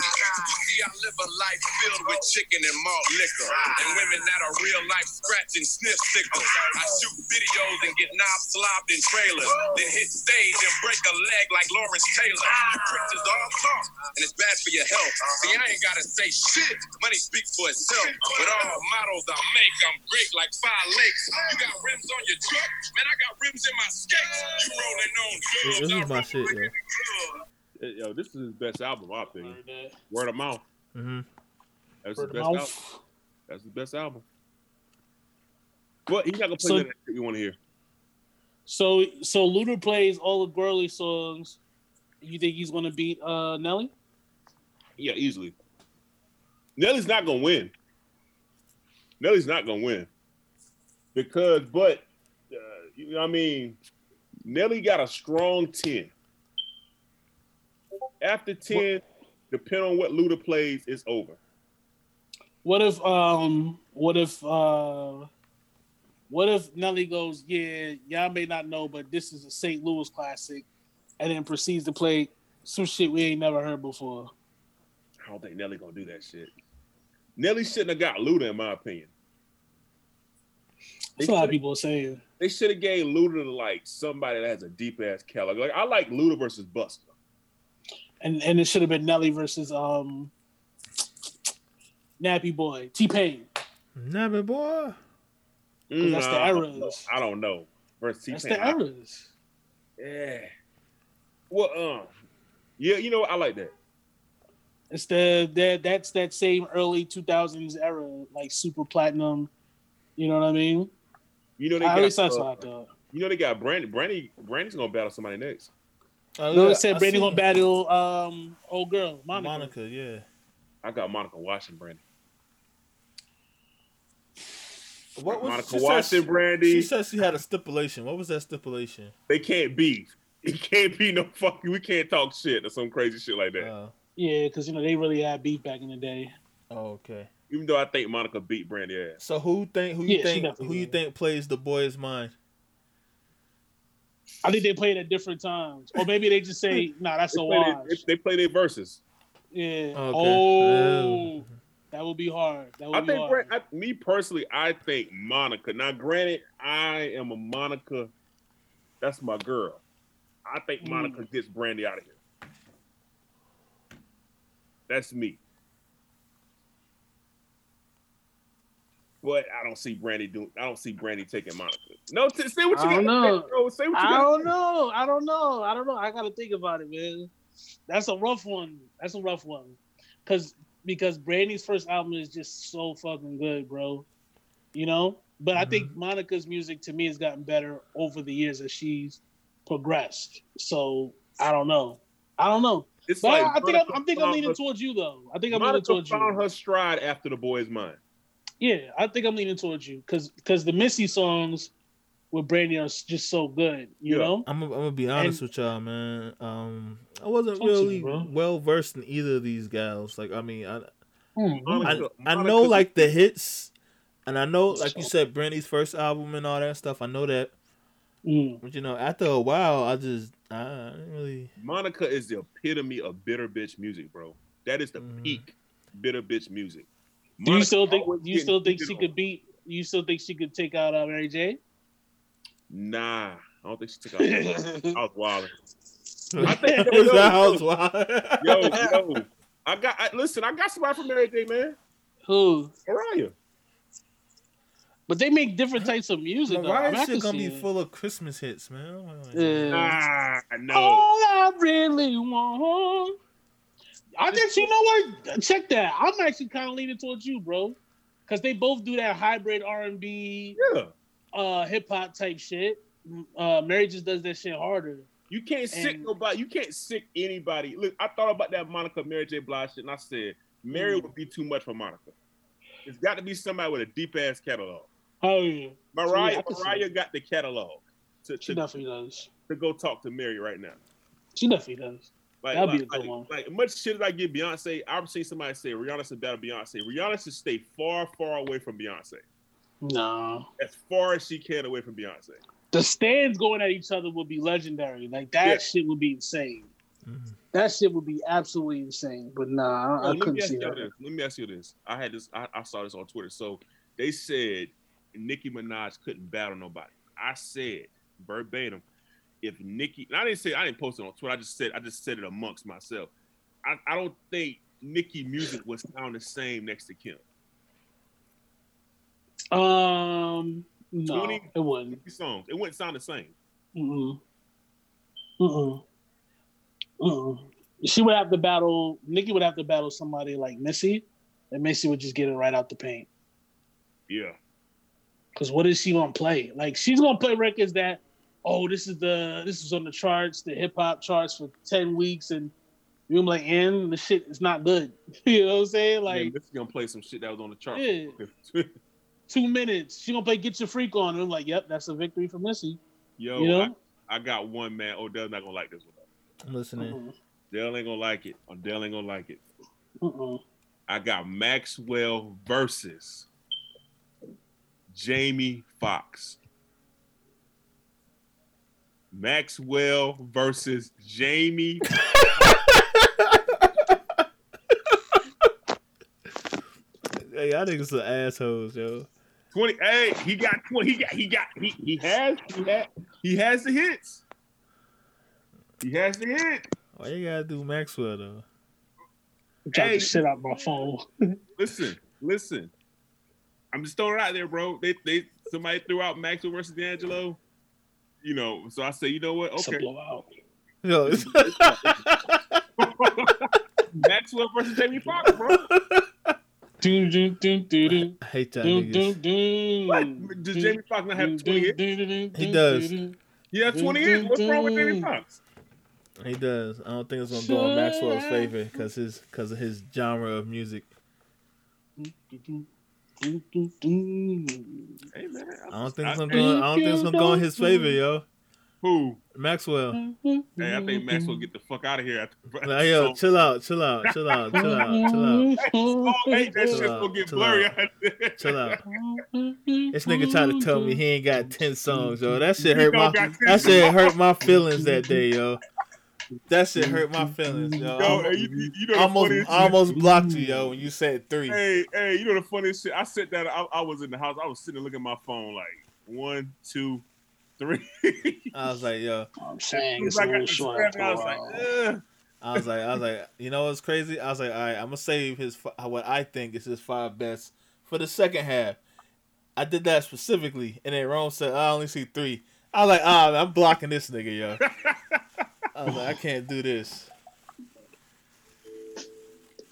you go. See, I live a life filled with chicken and malt liquor. And women that are real life scratch and sniff stickers. I shoot videos and get knobs slobbed in trailers. Then hit stage and break a leg like Lawrence Taylor. Preachers all talk, and it's bad for your health. See, I ain't gotta say shit. Money speaks for itself. With all the models I make, I'm great like five lakes. You got rims on your truck? Man, I got rims in my skates. You rolling on This dubs. is my shit, yo. the club. Eh, Yo, this is his best album, in my opinion. Heard that. Word of mouth. Mm-hmm. That's Word his of best album. That's his best album. But he's not gonna play So- none that shit we want to hear. So so Luda plays all the girly songs. You think he's gonna beat uh Nelly? Yeah, easily. Nelly's not gonna win. Nelly's not gonna win because, but uh, you know, what I mean, Nelly got a strong ten. After ten, depending on what Luda plays, it's over. What if um what if uh what if Nelly goes, Yeah, y'all may not know, but this is a St. Louis classic, and then proceeds to play some shit we ain't never heard before. I don't think Nelly gonna do that shit. Nelly shouldn't have got Luda, in my opinion. They That's a lot of people are saying. They should have gave Luda to like somebody that has a deep ass catalog. Like I like Luda versus Buster. And and it should have been Nelly versus um Nappy Boy, T Pain. Nappy boy. Mm, that's the I don't know. I don't know. Versus T-Pain. That's the eras. Yeah. Well, um, yeah, you know what? I like that. It's the that that's that same early two thousands era, like super platinum. You know what I mean? You know they At got. least uh, what I thought. you know they got Brandy. Brandy. Brandy's gonna battle somebody next. Oh, No, yeah, it said I Brandy seen gonna battle um old girl Monica. Monica, yeah. I got Monica Washington. Brandy. What was Monica she said Washington. she- Brandy. She said she had a stipulation. What was that stipulation? they can't beef. It can't be no fucking. We can't talk shit or some crazy shit like that. Uh, Yeah, because you know they really had beef back in the day. oh, okay. Even though I think Monica beat Brandy ass. So who think who you Yeah, think who you think plays the boy's mine? I think they played at different times, or maybe they just say, "Nah, that's They a play, wash." their, they play their verses. Yeah. Okay. Oh, that would be hard. That would I be think, hard. Bran- I, me personally, I think Monica. Now, granted, I am a Monica. That's my girl. I think Mm. Monica gets Brandy out of here. That's me. But I don't see Brandy doing. I don't see Brandy taking Monica. No, t- say what you I don't know. Bro. Say what you I don't know. I don't know. I don't know. I gotta think about it, man. That's a rough one. That's a rough one. Cause because Brandy's first album is just so fucking good, bro. You know? But I think mm-hmm. Monica's music to me has gotten better over the years as she's progressed. So I don't know. I don't know. It's But like I think I'm, I'm think I'm leaning her- towards you though. I think I'm leaning Monica towards found you. her stride after the boy's mine. Yeah, I think I'm leaning towards you because because the Missy songs with Brandy are just so good. You Yeah. know? I'm gonna, I'm gonna be honest And- with y'all, man. Um, I wasn't Talk to me, really well versed in either of these gals. Like, I mean, I Mhm. I, Monica- I Monica- know like the hits, and I know like you said, Brandy's first album and all that stuff. I know that, Mm. but you know, after a while, I just I didn't really. Monica is the epitome of bitter bitch music, bro. That is the Mhm. peak bitter bitch music. Do you still think? always Do you still think she on. could beat? You still think she could take out uh, Mary J? Nah, I don't think she took out. I was wild. I think- it was that house wild. Yo, yo, I got. I, listen, I got somebody from Mary J, man. Who? Mariah. But they make different types of music. though. I Mariah mean, shit gonna be it. full of Christmas hits, man. Yeah. Nah, no. All I really want. I think you know what? Check that. I'm actually kind of leaning towards you, bro, because they both do that hybrid R&B, Yeah, uh, hip hop type shit. Uh, Mary just does that shit harder. you can't sick nobody. You can't sick anybody. Look, I thought about that Monica Mary J. Blige shit, and I said Mary Mm. would be too much for Monica. It's got to be somebody with a deep ass catalog. Oh yeah, Mariah, Yeah, I can see Mariah got the catalog to, she to, definitely does. to go talk to Mary right now. She definitely does. Like, That'd be like, a good like, one. like, much shit as I get Beyonce, I've seen somebody say Rihanna should battle Beyonce. Rihanna should stay far, far away from Beyonce. No. As far as she can away from Beyonce. The stands going at each other would be legendary. Like that Yeah. shit would be insane. Mhm. That shit would be absolutely insane. But nah, I, Oh, I let, me couldn't ask see you that. this. let me ask you this. I had this. I, I saw this on Twitter. So they said Nicki Minaj couldn't battle nobody. I said verbatim, if Nicki, and I didn't say I didn't post it on Twitter. I just said I just said it amongst myself. I, I don't think Nicki music would sound the same next to Kim. Um, no, 20 it wouldn't. Songs, it wouldn't sound the same. Mm-mm. Mm-mm. Mm-mm. She would have to battle. Nicki would have to battle somebody like Missy, and Missy would just get it right out the paint. Yeah. Because what is she gonna play? Like she's gonna play records that, oh, this is the this is on the charts, the hip hop charts for ten weeks, and you're like, and the shit is not good. you know what I'm saying? Like, Like this is gonna play some shit that was on the chart. Yeah. two minutes, she gonna play Get Your Freak On, and I'm like, yep, that's a victory for Missy. Yo, You know? I, I got one man. Odell's not gonna like this one. I'm listening. Mm-mm. Dell ain't gonna like it. Odell ain't gonna like it. Mm-mm. I got Maxwell versus Jamie Foxx. Maxwell versus Jamie. Hey, y'all niggas some assholes, yo. 20. Hey, he got 20. He got he got he, he has he has he has the hits. He has the hit. Why you gotta do Maxwell though? I'm trying Hey. to shit out my phone. Listen, listen. I'm just throwing it out there, bro. They they somebody threw out Maxwell versus D'Angelo. You know, so I say, you know what? Okay. blowout. Yo, it's- Maxwell versus Jamie Foxx, bro. Doom, doom, doom, doom, doom. I hate y'all Doom, doom, niggas. What? Does Jamie Foxx not have 20 hits? He does. He has 20 hits. What's wrong with Jamie Foxx? He does. I don't think it's gonna go in Maxwell's favor because his because of his genre of music. Hey man, I don't think it's I- gonna go. I don't think it's gonna go in his favor, yo. Who? Maxwell. Hey, I think Maxwell get the fuck out of here. After, Like, yo, chill out, chill out, chill out, chill out, chill out, Oh, hey, that Chill shit's out, gonna get chill blurry out. out there. chill out. This nigga tried to tell me he ain't got ten songs, yo. That shit hurt my that shit hurt my feelings that day, yo. That shit hurt my feelings, yo. Yo, I hey, you, you- you know almost almost blocked you, yo, when you said three. Hey, hey, you know the funniest shit? I sat down. I, I was in the house. I was sitting there looking at my phone like one, two, three. I was like, yo. I'm saying it's I a got little short. strap, after I a was like. Ugh. I was like, I was like, you know what's crazy? I was like, all right, I'm gonna save his what I think is his five best for the second half. I did that specifically, and then Rome said I only see three. I was like, ah, I'm blocking this nigga, yo. I was like, I can't do this.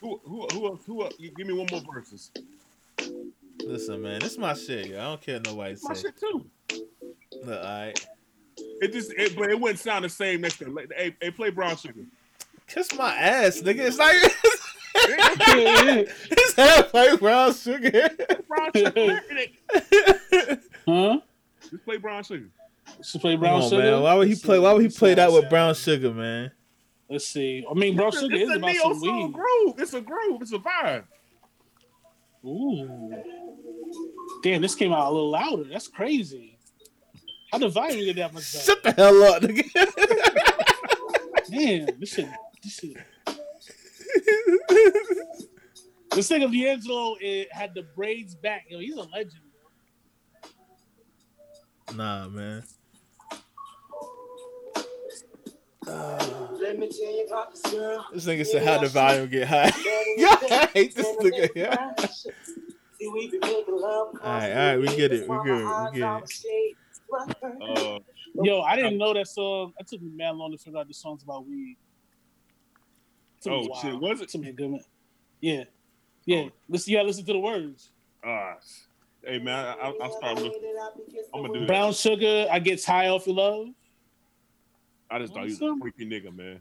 who, who, who, else- who, else? Give me one more verses. Listen, man, this is my shit, yo. I don't care what nobody My shit too. Look, all right, It just, it, but it wouldn't sound the same next time. Like, hey, hey, play Brown Sugar. kiss my ass, nigga. It's like it's halfway brown sugar. Brown Sugar. Huh? Just play Brown Sugar. To play Come brown on, sugar. man. Why would he play? Why would he play that with brown sugar, man? Let's see. I mean, brown It's sugar it's is a about neo some soul weed. groove. It's a groove. It's a vibe. Ooh. Damn, this came out a little louder. That's crazy. How the volume get that much better? Shut the hell up, nigga. Damn, this shit. This shit. This nigga D'Angelo eh, had the braids back. Yo, he's a legend. Nah, man. Let me tell you about this girl. This nigga said how the volume get high. yeah, I hate this nigga. Yeah. Alright, alright, we get it, we get it, we get Uh, Yo, I didn't know that song. It took me man long to figure out the songs about weed. Took oh while. shit, was it? Took me a good minute. Yeah, yeah. Oh. Listen, you gotta listen to the words. Uh, hey man, I, I, I'll start. Look, I'm gonna do that. Brown sugar, I get high off your love. I just thought he was a freaky nigga, man.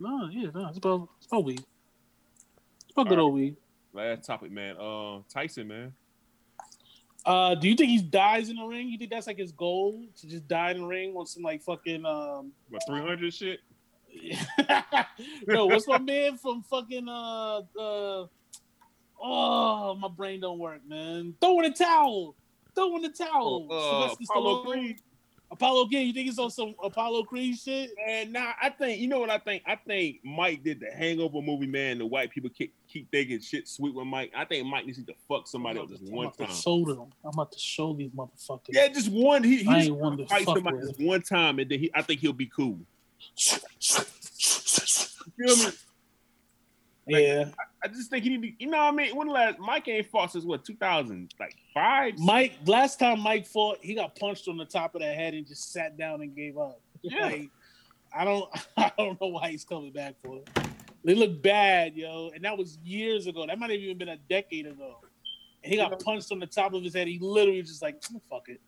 No, yeah, no, it's about it's about weed. It's about good All old weed. Last topic, man. Uh, Tyson, man. Uh, do you think he dies in the ring? You think that's like his goal to just die in the ring on some like fucking um What 300 shit? no, what's my man from fucking uh uh oh my brain don't work, man. Throw in the towel. Throw in the towel. Uh, Sylvester Apollo Stallone. Creed. Apollo Creed. You think he's on some Apollo Creed shit? And now I think you know what I think. I think Mike did the Hangover movie, man. The white people keep, keep thinking shit sweet with Mike. I think Mike needs to fuck somebody up just one I'm about time. to show them. I'm about to show these motherfuckers. Yeah, just one. He, he I just ain't one to fight fuck somebody just one time, and then he, I think he'll be cool. You feel me? Yeah. I just think he need to. You know what I mean? When the last Mike ain't fought since what 2000 like five? Mike, last time Mike fought, he got punched on the top of the head and just sat down and gave up. Yeah. Like, I don't, I don't know why he's coming back for it. They look bad, yo, and that was years ago. That might have even been a decade ago. And he got punched on the top of his head. He literally was just like, "Mm, "Fuck it,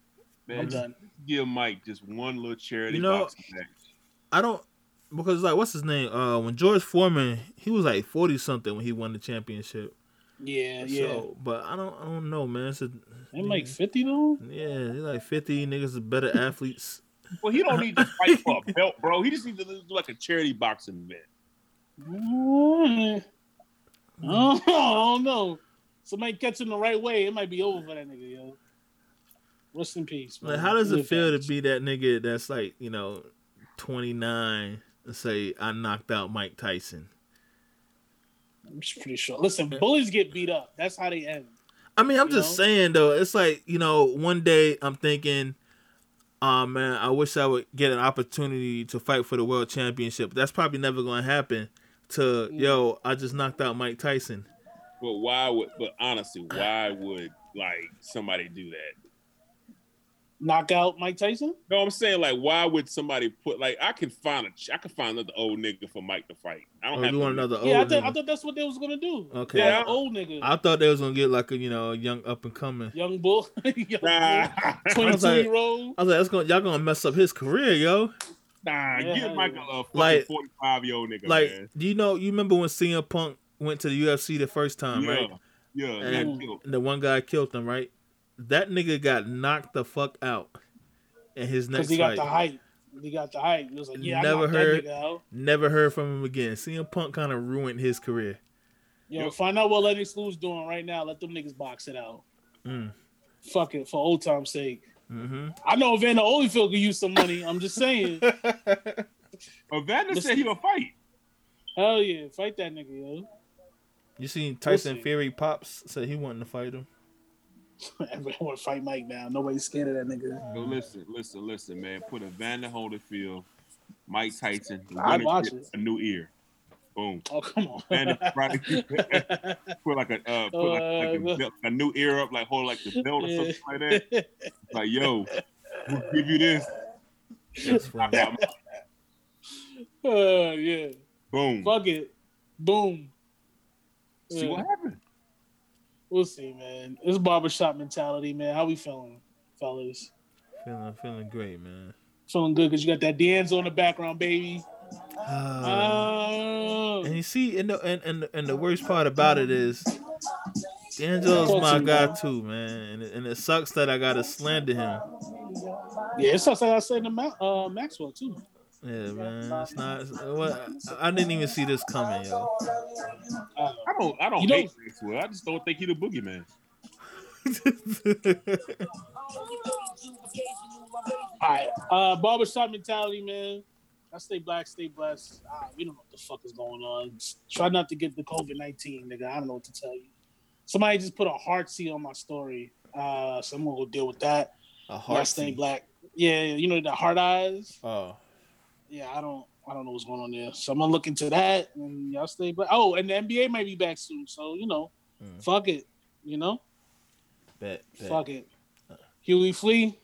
I'm done." give Mike just one little charity You know- boxing match. I don't because like what's his name? Uh, when George Foreman, he was like forty something when he won the championship. Yeah, yeah. But I don't, I don't know, man. It's a, They make fifty though. yeah, they're like fifty niggas are better athletes. Well, he don't need to fight for a belt, bro. He just needs to do like a charity boxing event. Mm. Oh, I don't know. Somebody catch him the right way, it might be over for that nigga, yo. Rest in peace. Like, how does it feel to be that nigga that's like, you know, twenty nine and say I knocked out Mike Tyson? I'm just pretty sure. Listen, bullies get beat up. That's how they end. I mean, I'm You just know? saying though. It's like you know, one day I'm thinking, oh man, I wish I would get an opportunity to fight for the world championship. That's probably never gonna happen. To Mm. yo, I just knocked out Mike Tyson. But why would? But honestly, why would like somebody do that? Knock out Mike Tyson? No, I'm saying like, why would somebody put like? I can find a, ch- I can find another old nigga for Mike to fight. I don't Or have you to want another old? yeah, I, thought I thought that's what they was gonna do. Okay. Yeah, Yeah. old nigga, I thought they was gonna get like a you know young up and coming. young bull, young Nah, I twenty-two was like- year old. I was like, that's gonna y'all gonna mess up his career, yo. nah, Yeah, give Mike a, a fucking Like- 45 year old nigga, Like, man. do you know? You remember when CM Punk went to the UFC the first time, yeah, right? yeah, And- And the one guy killed him, right? That nigga got knocked the fuck out in his Because next he got fight. the height. He got the height. He was like, yeah, Never I knocked heard- that nigga out. Never heard from him again. CM Punk kind of ruined his career. Yo, Yep. find out what Lennox Lewis doing right now. Let them niggas box it out. Mm. Fuck it, for old time's sake. hmm I know Evander Holyfield could use some money. I'm just saying. Evander Listen- said he'll fight. Hell yeah, fight that nigga, yo. You seen Tyson see. Fury pops said he wanted to fight him. Everybody want to fight Mike now. Nobody's scared of that nigga. Listen, listen, listen, man. Put Evander Holyfield, Mike Tyson, I'd watch it. a new ear. Boom. Oh come on. Right, put like a uh, put like, like a, belt- a new ear up, like hold like the belt or something like that. Like yo, we'll give you this. Uh, yeah. Boom. Fuck it. Boom. See Yeah. what happened. We'll see, man. It's barbershop mentality, man. How we feeling, fellas? feeling feeling great, man. Feeling good because you got that Danzo in the background, baby. Uh, Oh. and you see, and the and, and and the worst part about it is, D'Angelo's my guy man. too, man. And it, and it sucks that I gotta slander him. yeah, it sucks something I said to Ma- uh, Maxwell, too. Yeah, man. It's not. What I, I didn't even see this coming, yo. Uh, I don't I don't You know- hate Maxwell. I just don't think he the boogeyman. all right. Uh, barbershop mentality, man. I stay black, stay blessed. Uh, we don't know what the fuck is going on. Just try not to get the COVID 19, nigga. I don't know what to tell you. Somebody just put a heart seat on my story. Uh, so I'm going to go deal with that. A Y'all heart stay black. Yeah, you know, the heart eyes. Oh, yeah, I don't I don't know what's going on there. So I'm gonna look into that and y'all stay but oh, and the NBA might be back soon. So, you know, Mm. fuck it. You know? bet. bet. Fuck it. Huey Flea,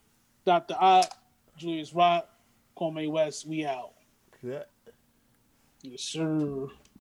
Dr. Ott, Julius Rock, Kwame West, we out. Yeah. Yes, sir.